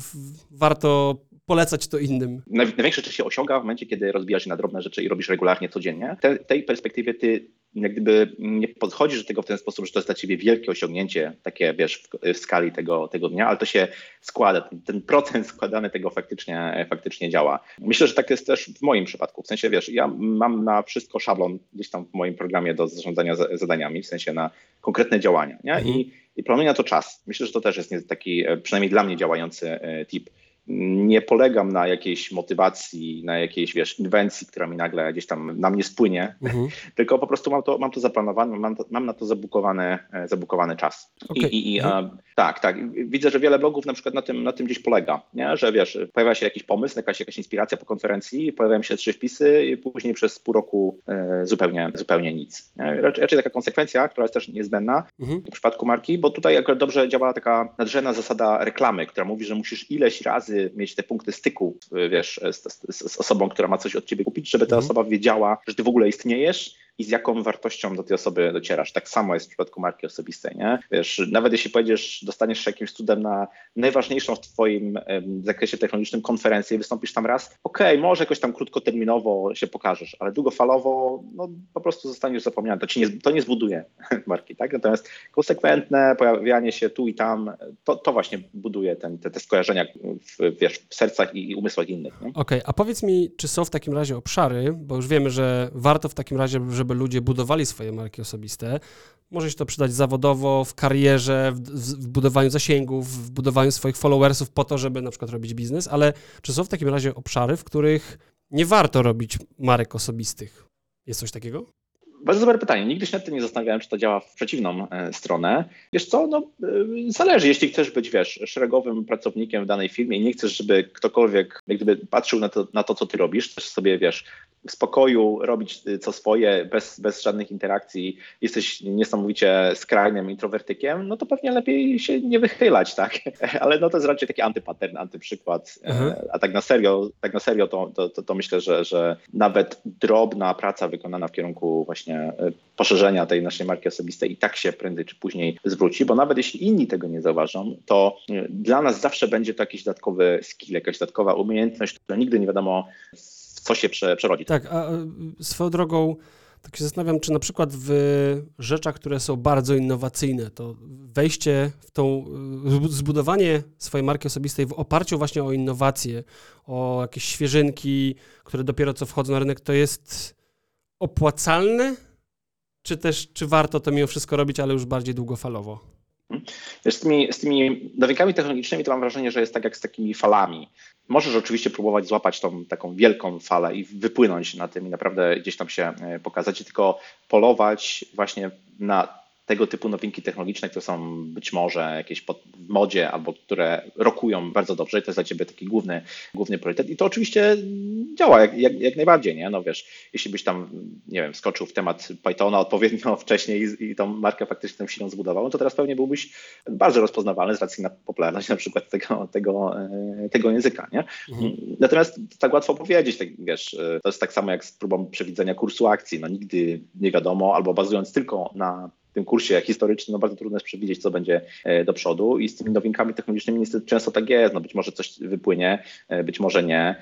Speaker 2: warto polecać to innym?
Speaker 4: Największe rzeczy się osiąga w momencie, kiedy rozbijasz się na drobne rzeczy i robisz regularnie, codziennie. Te, tej perspektywie ty jak gdyby nie podchodzisz do tego w ten sposób, że to jest dla ciebie wielkie osiągnięcie, takie wiesz, w, w skali tego, tego dnia, ale to się składa, ten, ten, procent składany tego faktycznie, faktycznie działa. Myślę, że tak jest też w moim przypadku, w sensie wiesz, ja mam na wszystko szablon gdzieś tam w moim programie do zarządzania zadaniami, w sensie na konkretne działania nie? Mhm. I, i planuję na to czas. Myślę, że to też jest taki, przynajmniej dla mnie działający e, tip nie polegam na jakiejś motywacji, na jakiejś, wiesz, inwencji, która mi nagle gdzieś tam na mnie spłynie, mhm. tylko po prostu mam to, mam to zaplanowane, mam, to, mam na to zabukowany, e, zabukowany czas. Okay. I, i mhm. a, tak, tak. Widzę, że wiele blogów na przykład na tym, na tym gdzieś polega, nie? że wiesz, pojawia się jakiś pomysł, jakaś, jakaś inspiracja po konferencji, pojawiają się trzy wpisy i później przez pół roku e, zupełnie, zupełnie nic. Raczej, raczej, taka konsekwencja, która jest też niezbędna mhm. w przypadku marki, bo tutaj akurat dobrze działa taka nadrzędna zasada reklamy, która mówi, że musisz ileś razy mieć te punkty styku, wiesz, z, z, z osobą, która ma coś od ciebie kupić, żeby ta mhm. osoba wiedziała, że ty w ogóle istniejesz i z jaką wartością do tej osoby docierasz. Tak samo jest w przypadku marki osobistej, nie? Wiesz, nawet jeśli pojedziesz, dostaniesz się jakimś cudem na najważniejszą w twoim zakresie technologicznym konferencję i wystąpisz tam raz, okej, okay, może jakoś tam krótkoterminowo się pokażesz, ale długofalowo, no po prostu zostaniesz zapomniany. To ci nie, to nie zbuduje marki, tak? Natomiast konsekwentne pojawianie się tu i tam, to, to właśnie buduje ten, te, te skojarzenia w, wiesz, w sercach i, i umysłach innych.
Speaker 2: Okej, okay, a powiedz mi, czy są w takim razie obszary, bo już wiemy, że warto w takim razie, żeby żeby ludzie budowali swoje marki osobiste. Może się to przydać zawodowo, w karierze, w, w, budowaniu zasięgów, w budowaniu swoich followersów po to, żeby na przykład robić biznes, ale czy są w takim razie obszary, w których nie warto robić marek osobistych? Jest coś takiego?
Speaker 4: Bardzo dobre pytanie. Nigdy się nad tym nie zastanawiałem, czy to działa w przeciwną e, stronę. Wiesz co, no e, zależy. Jeśli chcesz być, wiesz, szeregowym pracownikiem w danej firmie i nie chcesz, żeby ktokolwiek jak gdyby patrzył na to, na to co ty robisz, chcesz sobie, wiesz, w spokoju robić y, co swoje, bez, bez żadnych interakcji, jesteś niesamowicie skrajnym introwertykiem, no to pewnie lepiej się nie wychylać, tak? Ale no to jest raczej taki antypattern, antyprzykład. E, mhm. A tak na serio, tak na serio to, to, to, to myślę, że, że nawet drobna praca wykonana w kierunku właśnie e, poszerzenia tej naszej marki osobistej i tak się prędzej czy później zwróci, bo nawet jeśli inni tego nie zauważą, to e, dla nas zawsze będzie to jakiś dodatkowy skill, jakaś dodatkowa umiejętność, która nigdy nie wiadomo w co się prze, przerodzi.
Speaker 2: Tak, a e, swoją drogą tak się zastanawiam, czy na przykład w rzeczach, które są bardzo innowacyjne, to wejście w tą, zbudowanie swojej marki osobistej w oparciu właśnie o innowacje, o jakieś świeżynki, które dopiero co wchodzą na rynek, to jest opłacalne? Czy też, czy warto to mimo wszystko robić, ale już bardziej długofalowo?
Speaker 4: Wiesz, z, tymi, z tymi nowinkami technologicznymi to mam wrażenie, że jest tak jak z takimi falami. Możesz oczywiście próbować złapać tą taką wielką falę i wypłynąć na tym i naprawdę gdzieś tam się e, pokazać, tylko polować właśnie na tego typu nowinki technologiczne, które są być może jakieś pod, w modzie albo które rokują bardzo dobrze to jest dla Ciebie taki główny, główny priorytet. I to oczywiście działa jak, jak, jak najbardziej, nie? No wiesz, jeśli byś tam, nie wiem, skoczył w temat Pythona odpowiednio wcześniej i, i tą markę faktycznie tą silną zbudował, no to teraz pewnie byłbyś bardzo rozpoznawalny z racji na popularność na przykład tego, tego, e, tego języka, nie? Mhm. Natomiast tak łatwo powiedzieć, tak, wiesz, e, to jest tak samo jak z próbą przewidzenia kursu akcji, no nigdy nie wiadomo, albo bazując tylko na tym kursie historycznym no bardzo trudno jest przewidzieć, co będzie e, do przodu i z tymi nowinkami technologicznymi niestety często tak jest. No być może coś wypłynie, e, być może nie.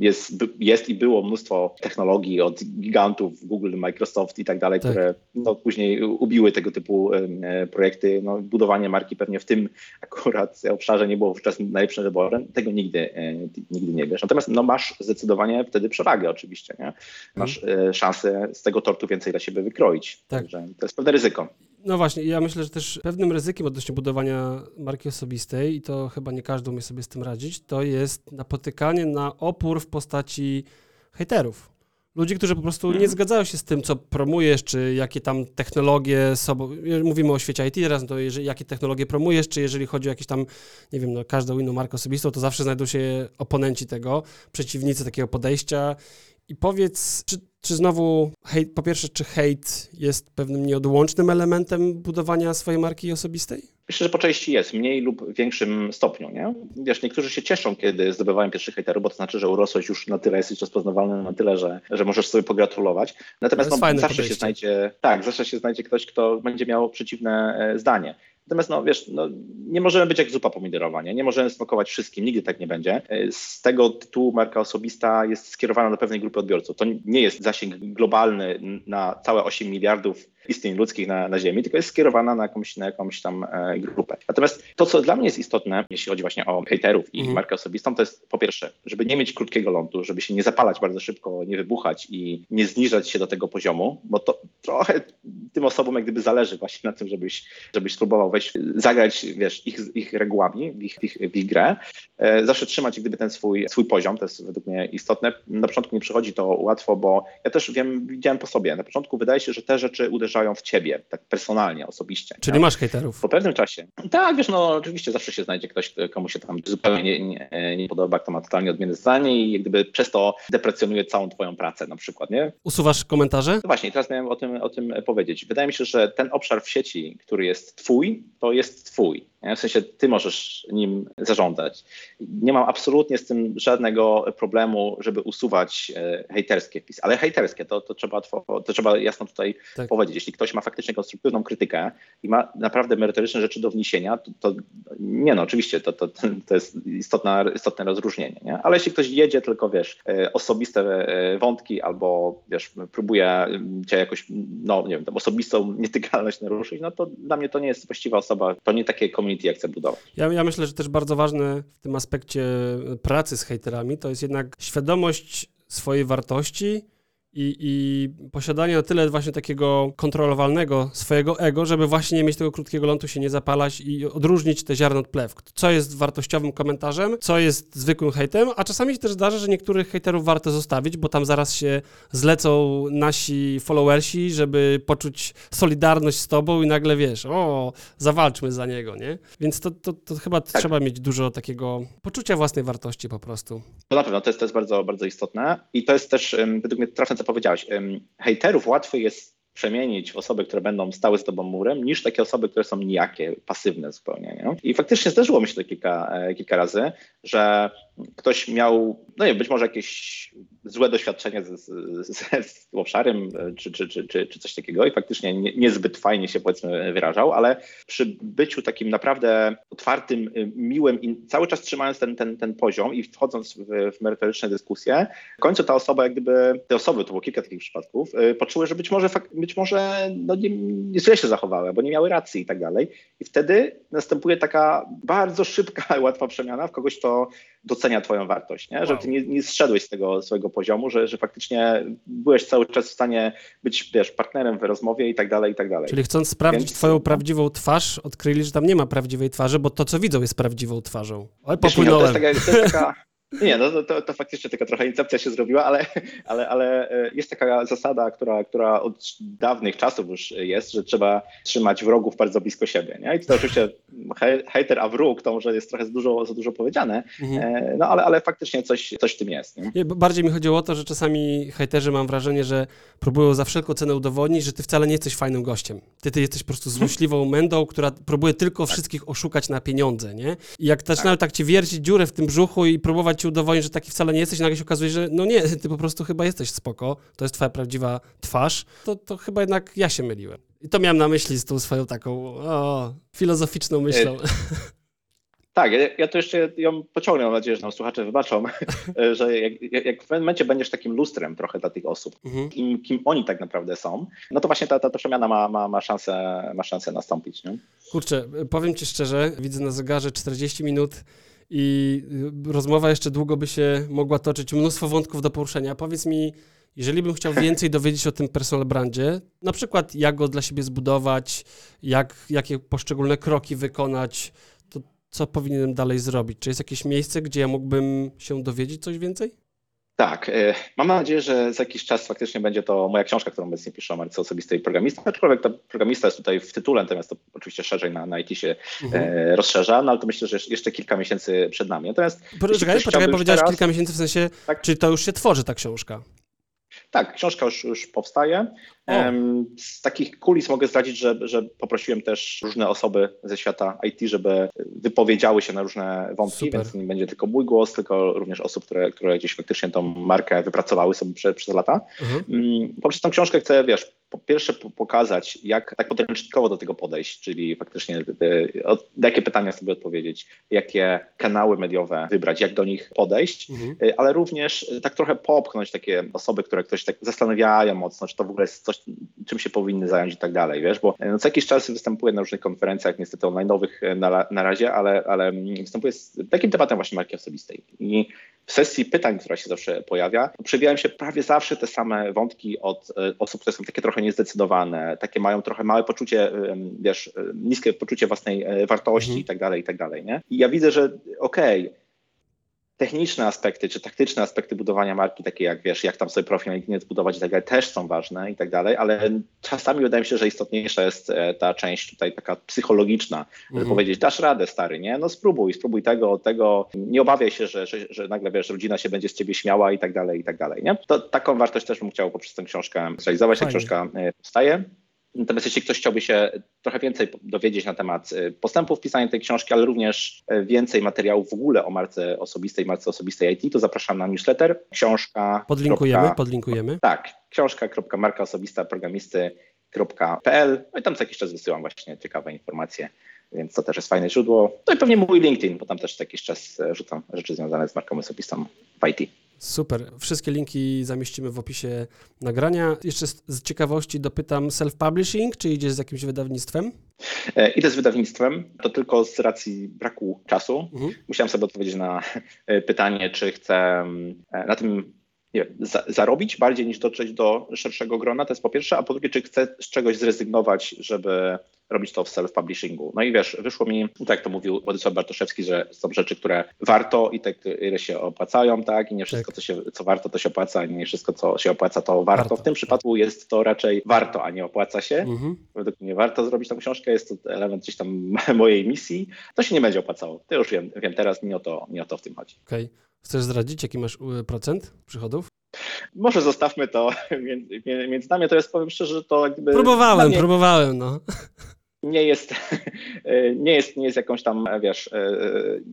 Speaker 4: E, jest, jest i było mnóstwo technologii od gigantów Google, Microsoft i tak dalej, tak. które no, później ubiły tego typu projekty. No, budowanie marki pewnie w tym akurat obszarze nie było wówczas najlepszym wyborem. Tego nigdy, nigdy nie wiesz. Natomiast no, masz zdecydowanie wtedy przewagę oczywiście. Nie? Masz hmm. szansę z tego tortu więcej dla siebie wykroić. Tak. Także to jest pewne ryzyko.
Speaker 2: No właśnie, ja myślę, że też pewnym ryzykiem odnośnie budowania marki osobistej, i to chyba nie każdy umie sobie z tym radzić, to jest napotykanie na opór w postaci hejterów. Ludzi, którzy po prostu nie mhm. zgadzają się z tym, co promujesz, czy jakie tam technologie sobą. Mówimy o świecie IT teraz, no to jeżeli, jakie technologie promujesz, czy jeżeli chodzi o jakieś tam, nie wiem, no, każdą inną markę osobistą, to zawsze znajdą się oponenci tego, przeciwnicy takiego podejścia. I powiedz, czy czy znowu, hejt, po pierwsze, czy hejt jest pewnym nieodłącznym elementem budowania swojej marki osobistej?
Speaker 4: Myślę, że po części jest, w mniej lub większym stopniu. Nie? Wiesz, niektórzy się cieszą, kiedy zdobywają pierwszych hejterów, bo to znaczy, że urosłeś już na tyle, jesteś rozpoznawalny na tyle, że, że możesz sobie pogratulować. Natomiast no, zawsze podejście. się znajdzie, tak, zawsze się znajdzie ktoś, kto będzie miał przeciwne e, zdanie. Natomiast no wiesz, no, nie możemy być jak zupa pomidorowa, nie? nie możemy smakować wszystkim, nigdy tak nie będzie. Z tego tytułu marka osobista jest skierowana do pewnej grupy odbiorców. To nie jest zasięg globalny na całe 8 miliardów istnień ludzkich na, na Ziemi, tylko jest skierowana na jakąś, na jakąś tam e, grupę. Natomiast to, co dla mnie jest istotne, jeśli chodzi właśnie o hejterów i mhm. markę osobistą, to jest po pierwsze, żeby nie mieć krótkiego lądu, żeby się nie zapalać bardzo szybko, nie wybuchać i nie zniżać się do tego poziomu, bo to trochę tym osobom jak gdyby zależy właśnie na tym, żebyś, żebyś spróbował wejść, zagrać, wiesz, ich, ich regułami w ich, ich, w ich grę. E, zawsze trzymać gdyby ten swój, swój poziom, to jest według mnie istotne. Na początku nie przychodzi to łatwo, bo ja też wiem, widziałem po sobie, na początku wydaje się, że te rzeczy uderzają w ciebie, tak personalnie, osobiście.
Speaker 2: Czyli tak? masz hejterów.
Speaker 4: Po pewnym czasie. Tak, wiesz, no oczywiście zawsze się znajdzie ktoś, komu się tam zupełnie nie, nie, nie podoba, kto ma totalnie odmienne zdanie i jak gdyby przez to deprecjonuje całą twoją pracę na przykład, nie?
Speaker 2: Usuwasz komentarze?
Speaker 4: No właśnie, teraz miałem o tym, o tym powiedzieć. Wydaje mi się, że ten obszar w sieci, który jest twój, to jest twój. W sensie ty możesz nim zarządzać. Nie mam absolutnie z tym żadnego problemu, żeby usuwać e, hejterskie wpisy, ale hejterskie to, to, trzeba, to trzeba jasno tutaj tak. powiedzieć. Jeśli ktoś ma faktycznie konstruktywną krytykę i ma naprawdę merytoryczne rzeczy do wniesienia, to, to nie no, oczywiście to, to, to jest istotne, istotne rozróżnienie, nie? ale jeśli ktoś jedzie tylko, wiesz, e, osobiste e, wątki albo, wiesz, próbuje cię jakoś, no nie wiem, tam osobistą nietykalność naruszyć, no to dla mnie to nie jest właściwa osoba, to nie takie komunikacja community, jak chcę budować.
Speaker 2: Ja, ja myślę, że też bardzo ważne w tym aspekcie pracy z hejterami to jest jednak świadomość swojej wartości i, i posiadanie na tyle właśnie takiego kontrolowalnego swojego ego, żeby właśnie nie mieć tego krótkiego lądu, się nie zapalać i odróżnić te ziarno od plew. Co jest wartościowym komentarzem, co jest zwykłym hejtem, a czasami się też zdarza, że niektórych hejterów warto zostawić, bo tam zaraz się zlecą nasi followersi, żeby poczuć solidarność z tobą i nagle wiesz, o, zawalczmy za niego, nie? Więc to, to, to chyba tak. trzeba mieć dużo takiego poczucia własnej wartości po prostu.
Speaker 4: To na pewno, to jest, to jest bardzo, bardzo istotne i to jest też według mnie trafne co powiedziałeś, hejterów łatwiej jest przemienić w osoby, które będą stały z tobą murem, niż takie osoby, które są nijakie, pasywne zupełnie. Nie? I faktycznie zdarzyło mi się to kilka, e, kilka razy, że ktoś miał, no nie, być może jakieś złe doświadczenie z, z, z, obszarem czy, czy, czy, czy, czy coś takiego i faktycznie nie, niezbyt fajnie się powiedzmy wyrażał, ale przy byciu takim naprawdę otwartym, miłym i cały czas trzymając ten, ten, ten poziom i wchodząc w, w merytoryczne dyskusje, w końcu ta osoba jak gdyby, te osoby, to było kilka takich przypadków, poczuły, że być może, być może no nie, nie źle się zachowały, bo nie miały racji i tak dalej. I wtedy następuje taka bardzo szybka, łatwa przemiana w kogoś, kto docenia twoją wartość, nie? Że ty nie, nie zszedłeś z tego swojego poziomu, że, że faktycznie byłeś cały czas w stanie być, wiesz, partnerem w rozmowie i tak dalej, i tak dalej.
Speaker 2: Czyli chcąc sprawdzić Więc, twoją prawdziwą twarz, odkryli, że tam nie ma prawdziwej twarzy, bo to, co widzą, jest prawdziwą twarzą. Oj, popłynąłem.
Speaker 4: Wiesz, to jest taka, to jest taka nie, no to, to, to, faktycznie taka trochę incepcja się zrobiła, ale, ale, ale e, jest taka zasada, która, która od dawnych czasów już jest, że trzeba trzymać wrogów bardzo blisko siebie. Nie? I to oczywiście hater a wróg to może jest trochę za dużo, za dużo powiedziane, mhm. E, no ale, ale faktycznie coś, coś w tym jest. Nie?
Speaker 2: Nie, bardziej mi chodziło o to, że czasami hejterzy mam wrażenie, że próbują za wszelką cenę udowodnić, że ty wcale nie jesteś fajnym gościem. Ty, ty jesteś po prostu złośliwą mędą, która próbuje tylko tak. wszystkich oszukać na pieniądze. Nie? I jak zaczynają tak. tak ci wiercić dziurę w tym brzuchu i próbować ci udowodnić, że taki wcale nie jesteś, nagle się okazuje, że no nie, ty po prostu chyba jesteś spoko, to jest twoja prawdziwa twarz, to, to chyba jednak ja się myliłem. I to miałem na myśli z tą swoją taką o, filozoficzną myślą.
Speaker 4: Tak, ja, ja to jeszcze ją pociągnę, mam nadzieję, że nam słuchacze wybaczą, że jak, jak, w pewnym momencie będziesz takim lustrem trochę dla tych osób, mhm. kim, kim, oni tak naprawdę są, no to właśnie ta, ta, ta przemiana ma, ma, ma, szansę, ma szansę nastąpić. Nie?
Speaker 2: Kurczę, powiem ci szczerze, widzę na zegarze 40 minut i rozmowa jeszcze długo by się mogła toczyć, mnóstwo wątków do poruszenia. Powiedz mi, jeżeli bym chciał więcej dowiedzieć o tym personal brandzie, na przykład jak go dla siebie zbudować, jak, jakie poszczególne kroki wykonać, to co powinienem dalej zrobić? Czy jest jakieś miejsce, gdzie ja mógłbym się dowiedzieć coś więcej?
Speaker 4: Tak, e, mam nadzieję, że za jakiś czas faktycznie będzie to moja książka, którą obecnie piszę o marce osobistej programista, aczkolwiek ta programista jest tutaj w tytule, natomiast to oczywiście szerzej na, na IT się mhm. e, rozszerza, no ale to myślę, że jeszcze kilka miesięcy przed nami. Natomiast
Speaker 2: poczekaj, poczekaj powiedziałeś teraz... kilka miesięcy w sensie, tak? czy to już się tworzy ta książka?
Speaker 4: Tak, książka już, już powstaje. Z takich kulis mogę zdradzić, że, że poprosiłem też różne osoby ze świata IT, żeby wypowiedziały się na różne wątki, Super. więc nie będzie tylko mój głos, tylko również osób, które, które gdzieś faktycznie tą markę wypracowały sobie przez, przez lata. Mhm. Mm, poprzez tą książkę chcę, wiesz, po pierwsze pokazać, jak tak podręcznikowo do tego podejść, czyli faktycznie na jakie pytania sobie odpowiedzieć, jakie kanały mediowe wybrać, jak do nich podejść, mhm. Y, ale również tak trochę popchnąć takie osoby, które ktoś tak zastanawiają mocno, czy to w ogóle jest coś, czym się powinny zająć i tak dalej, wiesz, bo no, co jakiś czas występuję na różnych konferencjach, niestety online'owych na, na razie, ale, ale występuję z takim tematem właśnie marki osobistej i w sesji pytań, która się zawsze pojawia, przewijają się prawie zawsze te same wątki od e, osób, które są takie trochę niezdecydowane, takie mają trochę małe poczucie, wiesz, e, niskie poczucie własnej e, wartości mhm. i tak dalej, i tak dalej, nie? I ja widzę, że okej, okay, techniczne aspekty czy taktyczne aspekty budowania marki, takie jak wiesz, jak tam sobie profil na LinkedIn zbudować i tak dalej, też są ważne i tak dalej, ale czasami wydaje mi się, że istotniejsza jest e, ta część tutaj taka psychologiczna, żeby mhm. powiedzieć, dasz radę stary, nie? No spróbuj, spróbuj tego, tego, nie obawiaj się, że, że, że nagle wiesz, rodzina się będzie z ciebie śmiała i tak dalej, i tak dalej, nie? To taką wartość też bym chciał poprzez tę książkę zrealizować, ta książka e, powstaje. Natomiast jeśli ktoś chciałby się trochę więcej dowiedzieć na temat y, postępów pisania tej książki, ale również y, więcej materiałów w ogóle o marce osobistej, marce osobistej IT, to zapraszam na newsletter. Książka.
Speaker 2: Podlinkujemy, podlinkujemy.
Speaker 4: Tak, książka.markaosobista.programisty.pl. No i tam co jakiś czas wysyłam właśnie ciekawe informacje, więc to też jest fajne źródło. No i pewnie mój LinkedIn, bo tam też co jakiś czas e, rzucam rzeczy związane z marką osobistą w IT.
Speaker 2: Super. Wszystkie linki zamieścimy w opisie nagrania. Jeszcze z ciekawości dopytam self-publishing, czy idziesz z jakimś wydawnictwem?
Speaker 4: E, idę z wydawnictwem, to tylko z racji braku czasu. Mhm. Musiałem sobie odpowiedzieć na e, pytanie, czy chcę e, na tym nie wiem, za, zarobić bardziej niż dotrzeć do szerszego grona, to jest po pierwsze, a po drugie, czy chcę z czegoś zrezygnować, żeby robić to w self-publishingu. No i wiesz, wyszło mi, tak jak to mówił Władysław Bartoszewski, że są rzeczy, które warto i te, które się opłacają, tak, i nie wszystko, tak. co, się, co warto, to się opłaca, i nie wszystko, co się opłaca, to warto. warto. W tym przypadku jest to raczej warto, a nie opłaca się. Mhm. Według mnie warto zrobić tą książkę, jest to element gdzieś tam mojej misji. To się nie będzie opłacało. To już wiem, wiem teraz, nie o to, nie o to w tym chodzi.
Speaker 2: Okej. Okay. Chcesz zdradzić, jaki masz y, procent przychodów?
Speaker 4: Może zostawmy to między, nami, to jest powiem szczerze, że to jakby...
Speaker 2: Próbowałem, mnie... próbowałem, no.
Speaker 4: Nie jest, nie jest, nie jest jakąś tam, wiesz,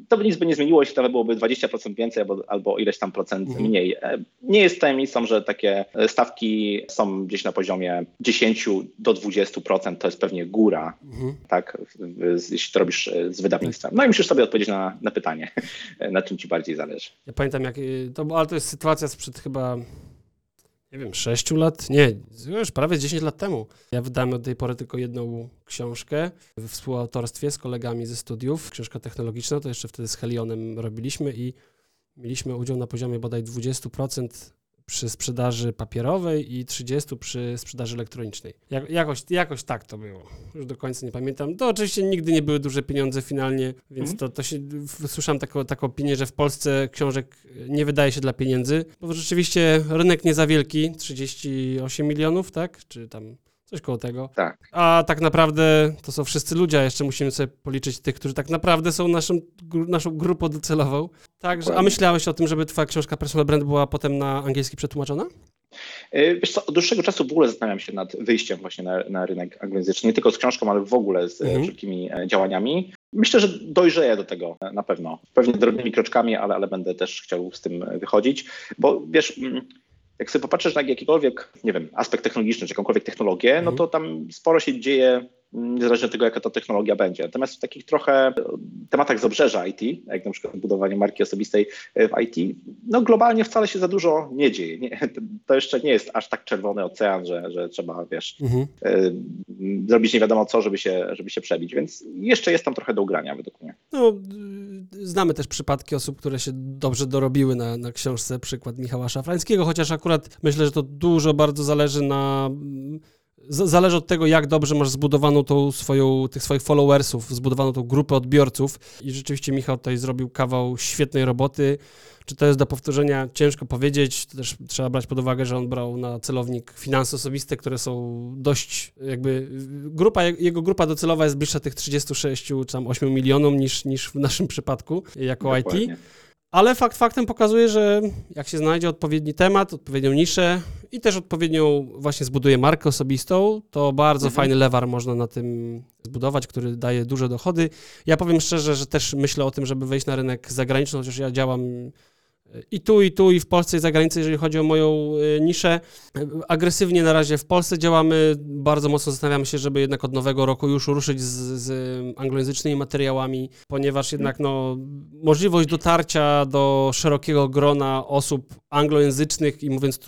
Speaker 4: to by nic by nie zmieniło, jeśli to byłoby 20% więcej albo, albo ileś tam procent
Speaker 2: Mhm.
Speaker 4: mniej. Nie jest tajemnicą, że takie stawki są gdzieś na poziomie 10 do 20%, to jest pewnie góra,
Speaker 2: Mhm.
Speaker 4: tak, jeśli to robisz z wydawnictwem. No i musisz sobie odpowiedzieć na, na pytanie, na czym ci bardziej zależy.
Speaker 2: Ja pamiętam, jak to, ale to jest sytuacja sprzed chyba, nie wiem, 6 lat? Nie, już prawie 10 lat temu. Ja wydałem od tej pory tylko jedną książkę w współautorstwie z kolegami ze studiów. Książka technologiczna, to jeszcze wtedy z Helionem robiliśmy i mieliśmy udział na poziomie bodaj 20% przy sprzedaży papierowej i 30% przy sprzedaży elektronicznej. Jak, jakoś, jakoś tak to było. Już do końca nie pamiętam. To oczywiście nigdy nie były duże pieniądze finalnie, więc
Speaker 4: Mhm.
Speaker 2: to, to się, słyszałem taką, taką opinię, że w Polsce książek nie wydaje się dla pieniędzy, bo rzeczywiście rynek nie za wielki, 38 milionów, tak? Czy tam coś koło tego.
Speaker 4: Tak.
Speaker 2: A tak naprawdę to są wszyscy ludzie, a jeszcze musimy sobie policzyć tych, którzy tak naprawdę są naszą, gru- naszą grupą docelową. Także, a myślałeś o tym, żeby twoja książka Personal Brand była potem na angielski przetłumaczona?
Speaker 4: E, Wiesz co, od dłuższego czasu w ogóle zastanawiam się nad wyjściem właśnie na, na rynek anglojęzyczny, nie tylko z książką, ale w ogóle z
Speaker 2: Mhm.
Speaker 4: mhm. wszelkimi e, działaniami. Myślę, że dojrzeję do tego e, na pewno. Pewnie drobnymi kroczkami, ale, ale będę też chciał z tym e, wychodzić, bo wiesz, mm, jak sobie popatrzysz na jakikolwiek, nie wiem, aspekt technologiczny, czy jakąkolwiek technologię, no
Speaker 2: Mhm.
Speaker 4: to tam sporo się dzieje, niezależnie od tego, jaka ta technologia będzie. Natomiast w takich trochę e, tematach z obrzeża IT, jak na przykład budowanie marki osobistej e, w IT, no globalnie wcale się za dużo nie dzieje. Nie, to jeszcze nie jest aż tak czerwony ocean, że, że trzeba, wiesz,
Speaker 2: Mhm.
Speaker 4: e, zrobić nie wiadomo co, żeby się, żeby się przebić, więc jeszcze jest tam trochę do ugrania według mnie.
Speaker 2: No, y, znamy też przypadki osób, które się dobrze dorobiły na, na książce, przykład Michała Szafrańskiego, chociaż akurat myślę, że to dużo bardzo zależy na... Zależy od tego, jak dobrze masz zbudowaną tą swoją, tych swoich followersów, zbudowaną tą grupę odbiorców i rzeczywiście Michał tutaj zrobił kawał świetnej roboty. Czy to jest do powtórzenia? Ciężko powiedzieć. Też trzeba brać pod uwagę, że on brał na celownik finanse osobiste, które są dość jakby grupa, jego grupa docelowa jest bliższa tych 36 czy tam 8 milionom niż, niż w naszym przypadku jako IT. Ale fakt faktem pokazuje, że jak się znajdzie odpowiedni temat, odpowiednią niszę i też odpowiednią właśnie zbuduje markę osobistą, to bardzo
Speaker 4: Mhm.
Speaker 2: fajny lewar można na tym zbudować, który daje duże dochody. Ja powiem szczerze, że też myślę o tym, żeby wejść na rynek zagraniczny, chociaż ja działam i tu, i tu, i w Polsce, i za granicą, jeżeli chodzi o moją e, niszę. Agresywnie na razie w Polsce działamy, bardzo mocno zastanawiamy się, żeby jednak od nowego roku już ruszyć z, z anglojęzycznymi materiałami, ponieważ jednak no, możliwość dotarcia do szerokiego grona osób anglojęzycznych i mówiąc,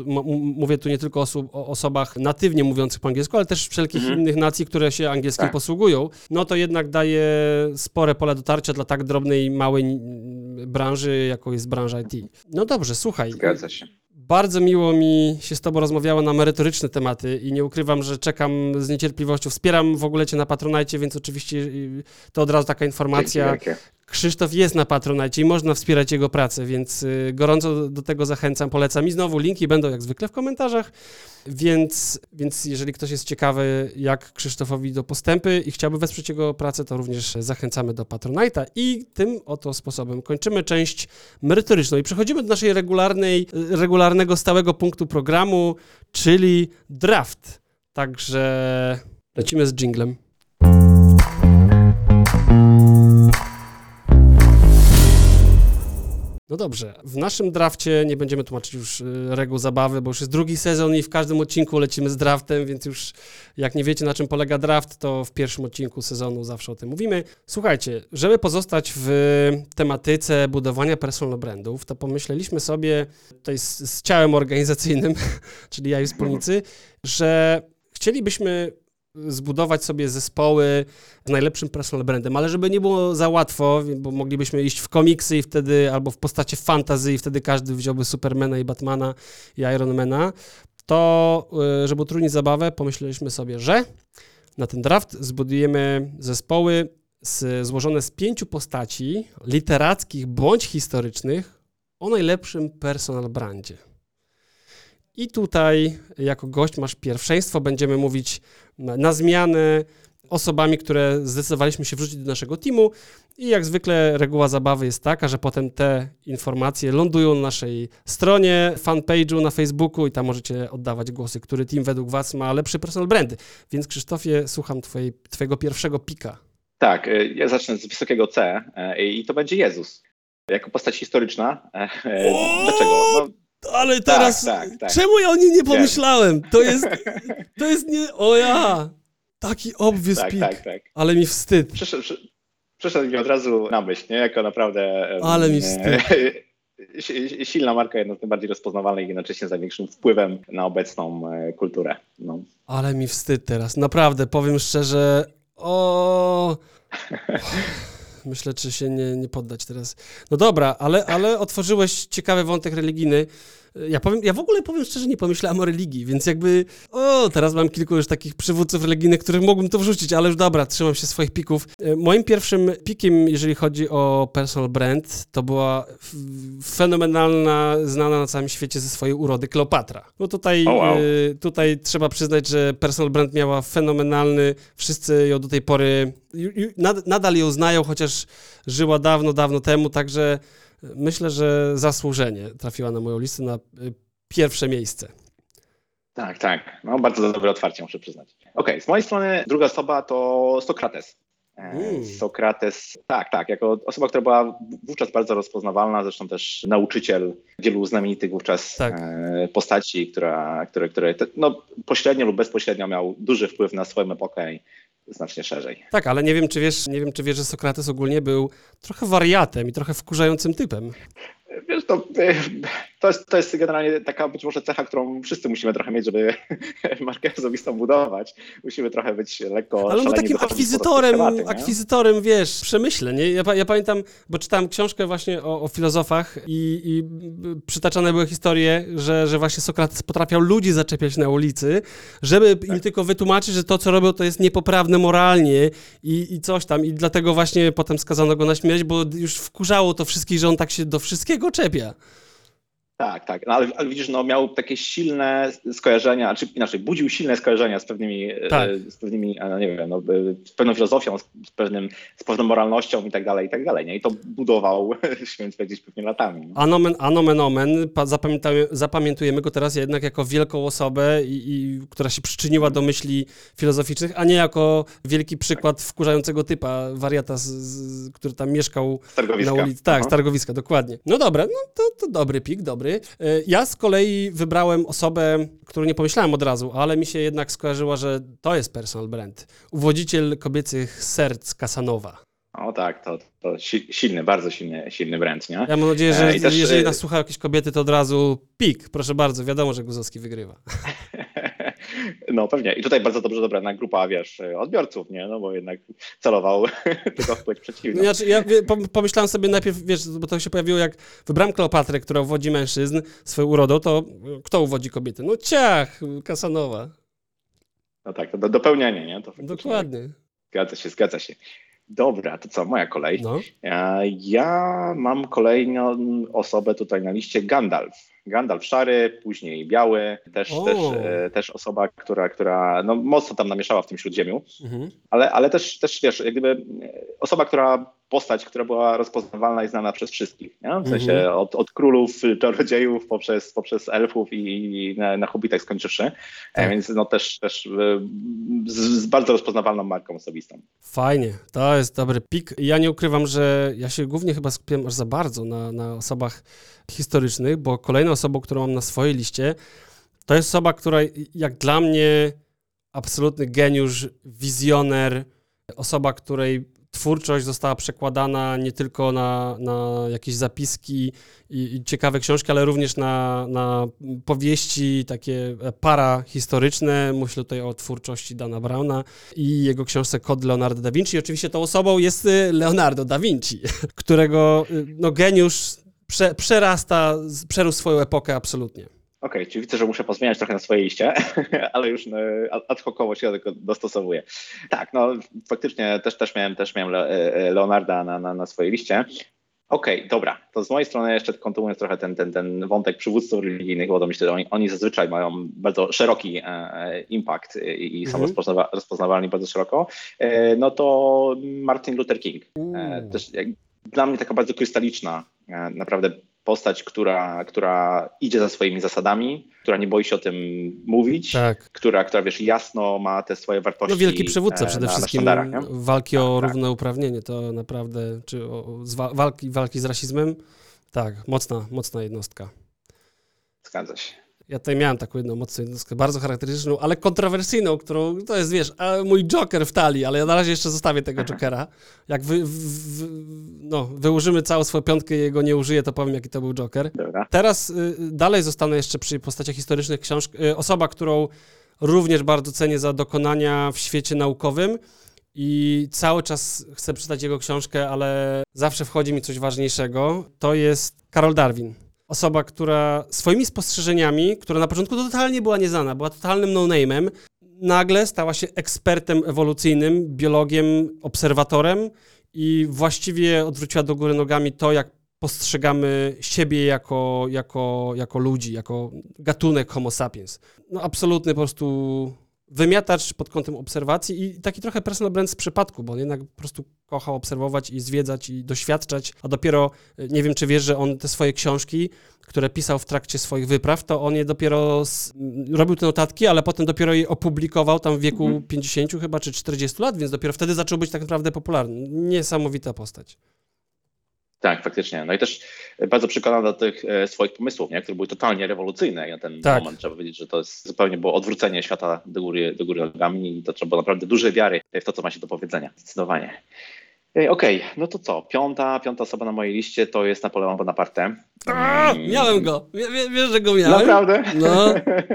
Speaker 2: mówię tu nie tylko osób, o osobach natywnie mówiących po angielsku, ale też wszelkich
Speaker 4: Mhm.
Speaker 2: innych nacji, które się angielskim
Speaker 4: Tak.
Speaker 2: posługują, no to jednak daje spore pole dotarcia dla tak drobnej, małej branży, jaką jest branża IT. No dobrze, słuchaj.
Speaker 4: Zgadza się.
Speaker 2: Bardzo miło mi się z Tobą rozmawiało na merytoryczne tematy i nie ukrywam, że czekam z niecierpliwością. Wspieram w ogóle Cię na Patronajcie, więc oczywiście y, to od razu taka informacja. Krzysztof jest na Patronajcie i można wspierać jego pracę, więc y, gorąco do tego zachęcam, polecam. I znowu linki będą jak zwykle w komentarzach, więc, więc jeżeli ktoś jest ciekawy, jak Krzysztofowi do postępy i chciałby wesprzeć jego pracę, to również zachęcamy do Patronite'a i tym oto sposobem kończymy część merytoryczną i przechodzimy do naszej regularnej, regularnego, stałego punktu programu, czyli draft. Także lecimy z jinglem. No dobrze, w naszym drafcie nie będziemy tłumaczyć już y, reguł zabawy, bo już jest drugi sezon i w każdym odcinku lecimy z draftem, więc już jak nie wiecie na czym polega draft, to w pierwszym odcinku sezonu zawsze o tym mówimy. Słuchajcie, żeby pozostać w tematyce budowania personal brandów, to pomyśleliśmy sobie tutaj z, z ciałem organizacyjnym, czyli ja i wspólnicy, że chcielibyśmy zbudować sobie zespoły z najlepszym personal brandem, ale żeby nie było za łatwo, bo moglibyśmy iść w komiksy i wtedy, albo w postacie fantasy i wtedy każdy wziąłby Supermana i Batmana i Ironmana, to y, żeby utrudnić zabawę, pomyśleliśmy sobie, że na ten draft zbudujemy zespoły z, złożone z pięciu postaci literackich bądź historycznych o najlepszym personal brandzie. I tutaj jako gość masz pierwszeństwo, będziemy mówić na, zmianę osobami, które zdecydowaliśmy się wrzucić do naszego teamu i jak zwykle reguła zabawy jest taka, że potem te informacje lądują na naszej stronie, fanpage'u na Facebooku i tam możecie oddawać głosy, który team według was ma lepszy personal brandy. Więc Krzysztofie, słucham twojej, twojego pierwszego pika.
Speaker 4: Tak, e, ja zacznę z wysokiego C e, i to będzie Jezus. Jako postać historyczna. e! Dlaczego? No,
Speaker 2: Ale teraz,
Speaker 4: tak, tak.
Speaker 2: czemu ja o nim nie pomyślałem? To jest, to jest nie, o ja, taki obvious
Speaker 4: tak,
Speaker 2: pik,
Speaker 4: tak, tak.
Speaker 2: ale mi wstyd.
Speaker 4: Przyszedł, przy, przyszedł mi od razu na myśl, nie? Jako naprawdę.
Speaker 2: Ale mi wstyd.
Speaker 4: si- Silna marka, jedna z najbardziej rozpoznawalnych i jednocześnie z największym wpływem na obecną e, kulturę. No.
Speaker 2: Ale mi wstyd teraz, naprawdę, powiem szczerze, o... Myślę, czy się nie, nie poddać teraz. No dobra, ale, ale otworzyłeś ciekawy wątek religijny. Ja, powiem, ja w ogóle powiem szczerze, nie pomyślałem o religii, więc jakby, o, teraz mam kilku już takich przywódców religijnych, których mógłbym to wrzucić, ale już dobra, trzymam się swoich pików. E, Moim pierwszym pikiem, jeżeli chodzi o personal brand, to była fenomenalna, znana na całym świecie ze swojej urody Kleopatra. No tutaj,
Speaker 4: O, wow.
Speaker 2: e, tutaj trzeba przyznać, że personal brand miała fenomenalny, wszyscy ją do tej pory, nadal ją znają, chociaż żyła dawno, dawno temu, także myślę, że zasłużenie trafiła na moją listę na y, pierwsze miejsce.
Speaker 4: Tak, tak. No, bardzo dobre otwarcie, muszę przyznać. Okej, z mojej strony druga osoba to Sokrates. E,
Speaker 2: Mm.
Speaker 4: Sokrates, tak, tak, jako osoba, która była wówczas bardzo rozpoznawalna, zresztą też nauczyciel wielu znamienitych wówczas
Speaker 2: Tak.
Speaker 4: e, postaci, która, które, które no, pośrednio lub bezpośrednio miał duży wpływ na swoją epokę i znacznie szerzej.
Speaker 2: Tak, ale nie wiem, czy wiesz, nie wiem, czy wiesz, że Sokrates ogólnie był trochę wariatem i trochę wkurzającym typem.
Speaker 4: Wiesz, to, e, to, jest, to jest generalnie taka być może cecha, którą wszyscy musimy trochę mieć, żeby markę osobistą budować. Musimy trochę być lekko
Speaker 2: Ale on był
Speaker 4: szaleni,
Speaker 2: takim akwizytorem,
Speaker 4: tematy,
Speaker 2: akwizytorem, wiesz, przemyśleń. Nie? Ja, ja pamiętam, bo czytałem książkę właśnie o, o filozofach i, i przytaczane były historie, że, że właśnie Sokrates potrafiał ludzi zaczepiać na ulicy, żeby
Speaker 4: Tak.
Speaker 2: im tylko wytłumaczyć, że to, co robią, to jest niepoprawne moralnie i, i coś tam. I dlatego właśnie potem skazano go na śmierć, bo już wkurzało to wszystkich, że on tak się do wszystkiego czepia.
Speaker 4: Tak, tak. No, ale, ale widzisz, no, miał takie silne skojarzenia, czy inaczej, budził silne skojarzenia z pewnymi,
Speaker 2: Tak.
Speaker 4: e, z pewnymi, e, nie wiem, no, e, z pewną filozofią, z, pewnym, z pewną moralnością i tak dalej, i tak dalej. Nie? I to budował, śmiem powiedzieć, pewnie latami. nie?
Speaker 2: Anomen, anomen omen, zapamiętujemy go teraz jednak jako wielką osobę, i, i, która się przyczyniła do myśli filozoficznych, a nie jako wielki przykład wkurzającego typa, wariata, z, z, który tam mieszkał na ulicy. Tak, z targowiska, dokładnie. No dobra, no to, to dobry pik, dobry. E, Ja z kolei wybrałem osobę, którą nie pomyślałem od razu, ale mi się jednak skojarzyła, że to jest personal brand. Uwodziciel kobiecych serc Kasanowa.
Speaker 4: O tak, to, to si- silny, bardzo silny, silny brand, nie?
Speaker 2: Ja mam nadzieję, że
Speaker 4: E, też,
Speaker 2: jeżeli
Speaker 4: e,
Speaker 2: nas słuchają jakieś kobiety, to od razu pik. Proszę bardzo, wiadomo, że Guzowski wygrywa.
Speaker 4: No pewnie. I tutaj bardzo dobrze dobrana grupa, wiesz, odbiorców, nie? No bo jednak celował tylko w płeć
Speaker 2: No,
Speaker 4: przeciwną.
Speaker 2: znaczy, ja pomyślałem sobie najpierw, wiesz, bo to się pojawiło, jak wybrałem Kleopatrę, która uwodzi mężczyzn swoją urodą, to kto uwodzi kobiety? No ciach, Kasanowa.
Speaker 4: No tak, to do, dopełnianie, nie? To
Speaker 2: Dokładnie.
Speaker 4: Zgadza się, zgadza się. Dobra, to co, moja kolej.
Speaker 2: No.
Speaker 4: E, Ja mam kolejną osobę tutaj na liście, Gandalf. Gandalf szary, później biały, też, też, e, też osoba, która, która no, mocno tam namieszała w tym śródziemiu,
Speaker 2: Mhm.
Speaker 4: ale, ale też, też wiesz, jak gdyby e, osoba, która, postać, która była rozpoznawalna i znana przez wszystkich, nie? w sensie
Speaker 2: Mhm.
Speaker 4: od, od królów, czarodziejów, poprzez, poprzez elfów i, na, na hobbitach skończywszy, E,
Speaker 2: Tak.
Speaker 4: więc no też, też e, z, z bardzo rozpoznawalną marką osobistą.
Speaker 2: Fajnie, to jest dobry pik. Ja nie ukrywam, że ja się głównie chyba skupiłem aż za bardzo na, na osobach historycznych, bo kolejną osobą, którą mam na swojej liście, to jest osoba, która jak dla mnie absolutny geniusz, wizjoner, osoba, której twórczość została przekładana nie tylko na, na jakieś zapiski i, i ciekawe książki, ale również na, na powieści takie parahistoryczne. Myślę tutaj o twórczości Dana Browna i jego książce Kod Leonardo da Vinci. Oczywiście tą osobą jest y, Leonardo da Vinci, którego y, no, geniusz prze, przerasta, przerósł swoją epokę absolutnie.
Speaker 4: Okej, czyli widzę, że muszę pozmieniać trochę na swojej liście, ale już e, ad- hocowo się tylko dostosowuję. Tak, no faktycznie też, też miałem, też miałem Le- e, Leonarda na, na, na swojej liście. Okej, dobra. To z mojej strony jeszcze kontynuując trochę ten, ten, ten wątek przywódców religijnych, bo to myślę, że oni, oni zazwyczaj mają bardzo szeroki e, impact i, i są
Speaker 2: Mhm.
Speaker 4: rozpoznawa- rozpoznawalni bardzo szeroko, e, no to Martin Luther King. E, też jak, dla mnie taka bardzo krystaliczna, e, naprawdę postać, która, która idzie za swoimi zasadami, która nie boi się o tym mówić,
Speaker 2: Tak.
Speaker 4: która, która wiesz, jasno ma te swoje wartości.
Speaker 2: No wielki przywódca
Speaker 4: e,
Speaker 2: przede
Speaker 4: na, na
Speaker 2: wszystkim
Speaker 4: nie?
Speaker 2: walki o
Speaker 4: Tak, tak.
Speaker 2: równouprawnienie, to naprawdę, czy o, walki, walki z rasizmem, tak, mocna, mocna jednostka.
Speaker 4: Zgadza się.
Speaker 2: Ja tutaj miałem taką jedną mocną jednostkę, bardzo charakterystyczną, ale kontrowersyjną, którą, to jest, wiesz, mój Joker w talii, ale ja na razie jeszcze zostawię tego Jokera. Jak wy, w, no, wyłożymy całą swoją piątkę i jego nie użyję, to powiem, jaki to był Joker.
Speaker 4: Dobra.
Speaker 2: Teraz y, dalej zostanę jeszcze przy postaciach historycznych książk. Y, osoba, którą również bardzo cenię za dokonania w świecie naukowym i cały czas chcę przeczytać jego książkę, ale zawsze wchodzi mi coś ważniejszego. To jest Karol Darwin. Osoba, która swoimi spostrzeżeniami, która na początku totalnie była nieznana, była totalnym no-name'em, nagle stała się ekspertem ewolucyjnym, biologiem, obserwatorem i właściwie odwróciła do góry nogami to, jak postrzegamy siebie jako, jako, jako ludzi, jako gatunek Homo sapiens. No absolutny po prostu wymiatacz pod kątem obserwacji i taki trochę personal brand z przypadku, bo on jednak po prostu kocha obserwować i zwiedzać i doświadczać, a dopiero, e, nie wiem czy wiesz, że on te swoje książki, które pisał w trakcie swoich wypraw, to on je dopiero, z, robił te notatki, ale potem dopiero je opublikował tam w wieku
Speaker 4: Mhm.
Speaker 2: 50 chyba, czy 40 lat, więc dopiero wtedy zaczął być tak naprawdę popularny. Niesamowita postać.
Speaker 4: Tak, faktycznie. No i też bardzo przekonany do tych e, swoich pomysłów, nie? które były totalnie rewolucyjne na ten
Speaker 2: Tak.
Speaker 4: moment. Trzeba powiedzieć, że to jest zupełnie było odwrócenie świata do góry, do góry nogami i to trzeba było naprawdę dużej wiary w to, co ma się do powiedzenia. Zdecydowanie. Okej, no to co? Piąta, piąta osoba na mojej liście to jest Napoleon Bonaparte.
Speaker 2: A, miałem go! Wie, wie, wiesz, że go miałem?
Speaker 4: Naprawdę?
Speaker 2: No,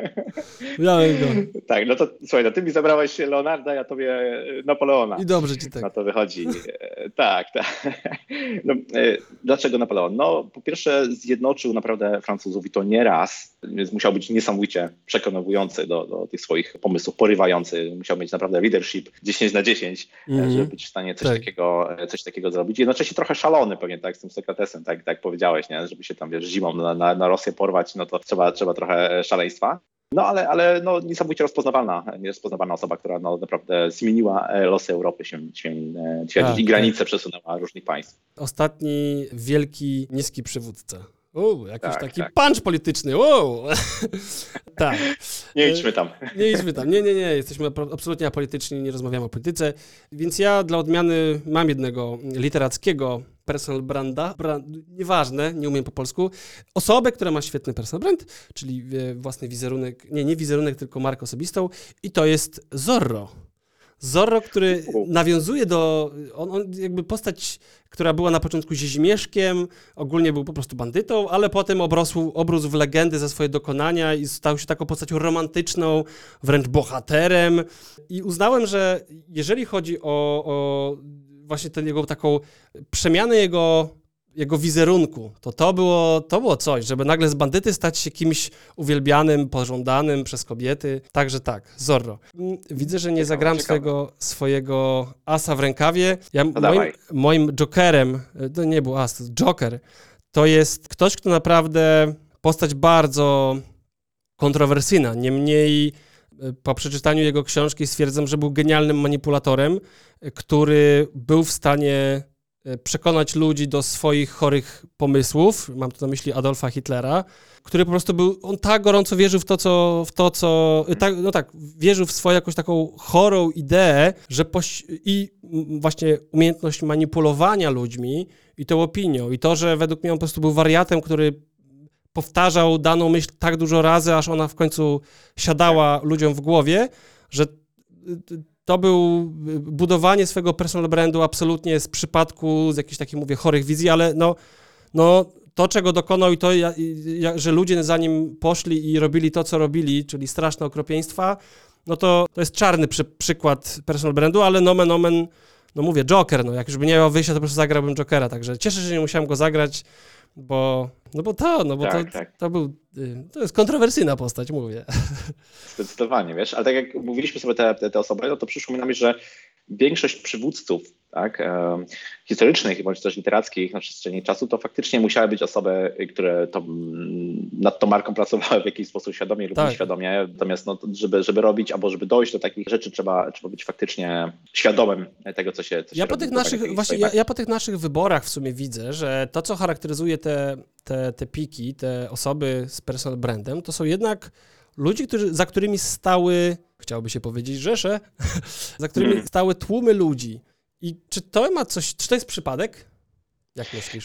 Speaker 2: miałem go.
Speaker 4: tak, no to słuchaj, no ty mi zabrałeś Leonarda, ja tobie e, Napoleona.
Speaker 2: I dobrze ci tak.
Speaker 4: Na to wychodzi. E, tak, tak. No, e, dlaczego Napoleon? No, po pierwsze, zjednoczył naprawdę Francuzów i to nie raz, więc musiał być niesamowicie przekonujący do, do tych swoich pomysłów, porywający. Musiał mieć naprawdę leadership 10 na 10, e,
Speaker 2: Mhm.
Speaker 4: żeby być w stanie coś,
Speaker 2: Tak.
Speaker 4: takiego, e, coś takiego zrobić. Jednocześnie trochę szalony pewnie, tak, z tym Sokratesem, tak, tak powiedziałeś, nie? żeby się tam, wiesz, zimą na, na, na Rosję porwać, no to trzeba, trzeba trochę e, szaleństwa. No ale, ale no, niesamowicie rozpoznawalna, rozpoznawalna osoba, która no, naprawdę zmieniła e, losy Europy, się, się twierdzić
Speaker 2: Tak,
Speaker 4: i granice przesunęła różnych państw.
Speaker 2: Ostatni wielki, niski przywódca. Uuu, jakiś
Speaker 4: Tak,
Speaker 2: taki
Speaker 4: tak.
Speaker 2: punch polityczny. Wow. tak.
Speaker 4: Nie idźmy tam.
Speaker 2: Nie idźmy tam. Nie, nie, nie. Jesteśmy absolutnie apolityczni, nie rozmawiamy o polityce. Więc ja dla odmiany mam jednego literackiego personal branda. Brand, nieważne, nie umiem po polsku. Osobę, która ma świetny personal brand, czyli e, własny wizerunek, nie, nie wizerunek, tylko markę osobistą. I to jest Zorro. Zorro, który nawiązuje do. On, on jakby postać, która była na początku ziemieszkiem, ogólnie był po prostu bandytą, ale potem obrosł, obrósł w legendy za swoje dokonania i stał się taką postacią romantyczną, wręcz bohaterem. I uznałem, że jeżeli chodzi o, o właśnie tę jego taką przemianę jego jego wizerunku, to to było, to było coś, żeby nagle z bandyty stać się kimś uwielbianym, pożądanym przez kobiety. Także tak, Zorro. Mm, Widzę, że nie
Speaker 4: Ciekawe,
Speaker 2: zagram
Speaker 4: ciekawe.
Speaker 2: swojego, swojego asa w rękawie. Ja, moim,
Speaker 4: dawaj.
Speaker 2: moim jokerem, y, to nie był as, joker, to jest ktoś, kto naprawdę postać bardzo kontrowersyjna. Niemniej y, po przeczytaniu jego książki stwierdzam, że był genialnym manipulatorem, y, który był w stanie przekonać ludzi do swoich chorych pomysłów. Mam tu na myśli Adolfa Hitlera, który po prostu był, on tak gorąco wierzył w to, co, w to, co y, tak, no tak, wierzył w swoją jakąś taką chorą ideę, że poś- i właśnie umiejętność manipulowania ludźmi i tą opinią i to, że według mnie on po prostu był wariatem, który powtarzał daną myśl tak dużo razy, aż ona w końcu siadała ludziom w głowie, że y, to był y, budowanie swojego personal brandu absolutnie z przypadku, z jakichś takich, mówię, chorych wizji, ale no, no to, czego dokonał i to, że ludzie za nim poszli i robili to, co robili, czyli straszne okropieństwa, no to, to jest czarny przy, przykład personal brandu, ale nomen omen, no mówię, Joker, no jak już by nie miał wyjścia, to po prostu zagrałbym Jokera, także cieszę się, że nie musiałem go zagrać, bo, no bo to, no bo
Speaker 4: Tak,
Speaker 2: to,
Speaker 4: tak.
Speaker 2: to był, y, to jest kontrowersyjna postać, mówię.
Speaker 4: Zdecydowanie, wiesz, ale tak jak mówiliśmy sobie te, te, te osoby, no to przyszło mi na myśl, że większość przywódców tak, historycznych bądź też literackich na przestrzeni czasu, to faktycznie musiały być osoby, które to, mm, nad tą marką pracowały w jakiś sposób świadomie lub
Speaker 2: Tak.
Speaker 4: nieświadomie. Natomiast no, żeby, żeby robić albo żeby dojść do takich rzeczy, trzeba, trzeba być faktycznie świadomym tego, co się, co się
Speaker 2: Ja po tych naszych, właśnie, ja, ja po tych naszych wyborach w sumie widzę, że to, co charakteryzuje te, te, te piki, te osoby z personal brandem, to są jednak ludzie, którzy, za którymi stały, chciałoby się powiedzieć rzesze, za którymi stały tłumy ludzi. I czy to ma coś, czy to jest przypadek? Jak myślisz?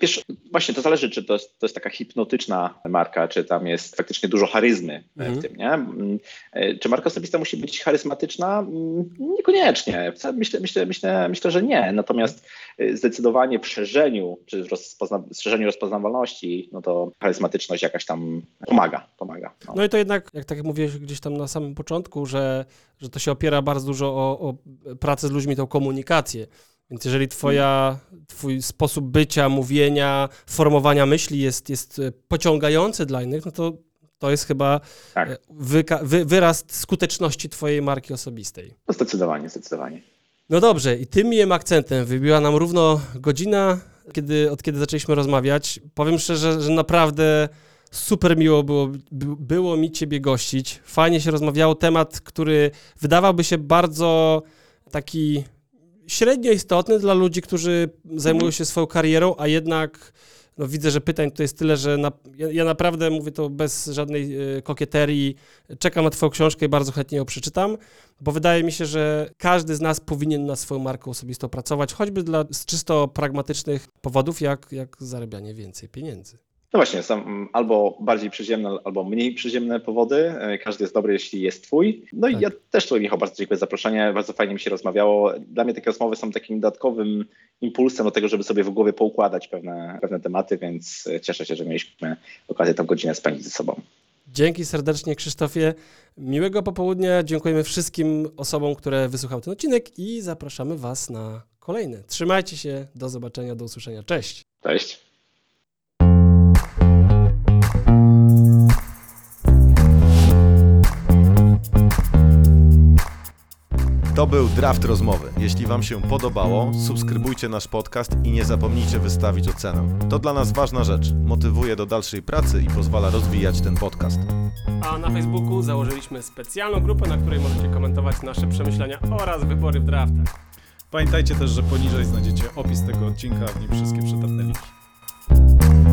Speaker 4: Wiesz, właśnie to zależy, czy to jest, to jest taka hipnotyczna marka, czy tam jest faktycznie dużo charyzmy
Speaker 2: Mhm.
Speaker 4: w tym, nie? Mm, e, Czy marka osobista musi być charyzmatyczna? Mm, Niekoniecznie. Myślę, myślę, myślę, myślę, że nie. Natomiast e, zdecydowanie w szerzeniu, czy w rozpozna, szerzeniu rozpoznawalności, no to charyzmatyczność jakaś tam pomaga, pomaga. No.
Speaker 2: No i to jednak, jak tak jak mówiłeś gdzieś tam na samym początku, że, że to się opiera bardzo dużo o, o pracę z ludźmi, tą komunikację. Więc jeżeli twoja, twój sposób bycia, mówienia, formowania myśli jest, jest e, pociągający dla innych, no to to jest chyba
Speaker 4: Tak.
Speaker 2: e, wy, wyraz skuteczności twojej marki osobistej.
Speaker 4: No zdecydowanie, zdecydowanie.
Speaker 2: No dobrze, i tym miłym akcentem wybiła nam równo godzina, kiedy, od kiedy zaczęliśmy rozmawiać. Powiem szczerze, że naprawdę super miło było, by, było mi Ciebie gościć. Fajnie się rozmawiało. Temat, który wydawałby się bardzo taki średnio istotny dla ludzi, którzy zajmują się swoją karierą, a jednak no, widzę, że pytań to jest tyle, że na, ja, ja naprawdę mówię to bez żadnej e, kokieterii. Czekam na Twoją książkę i bardzo chętnie ją przeczytam bo wydaje mi się, że każdy z nas powinien na swoją markę osobistą pracować, choćby dla z czysto pragmatycznych powodów, jak, jak zarabianie więcej pieniędzy.
Speaker 4: No właśnie, są mm, albo bardziej przyziemne, albo mniej przyziemne powody. E, Każdy jest dobry, jeśli jest twój. No
Speaker 2: Tak.
Speaker 4: i ja też tutaj, Michał, bardzo dziękuję za zaproszenie. Bardzo fajnie mi się rozmawiało. Dla mnie takie rozmowy są takim dodatkowym impulsem do tego, żeby sobie w głowie poukładać pewne, pewne tematy, więc e, cieszę się, że mieliśmy okazję tę godzinę spędzić ze sobą.
Speaker 2: Dzięki serdecznie, Krzysztofie. Miłego popołudnia. Dziękujemy wszystkim osobom, które wysłuchały ten odcinek i zapraszamy Was na kolejny. Trzymajcie się. Do zobaczenia, do usłyszenia. Cześć.
Speaker 4: Cześć.
Speaker 3: To był draft rozmowy. Jeśli Wam się podobało, subskrybujcie nasz podcast i nie zapomnijcie wystawić ocenę. To dla nas ważna rzecz. Motywuje do dalszej pracy i pozwala rozwijać ten podcast.
Speaker 2: A na Facebooku założyliśmy specjalną grupę, na której możecie komentować nasze przemyślenia oraz wybory w draftach.
Speaker 1: Pamiętajcie też, że poniżej znajdziecie opis tego odcinka, w nim wszystkie przydatne linki.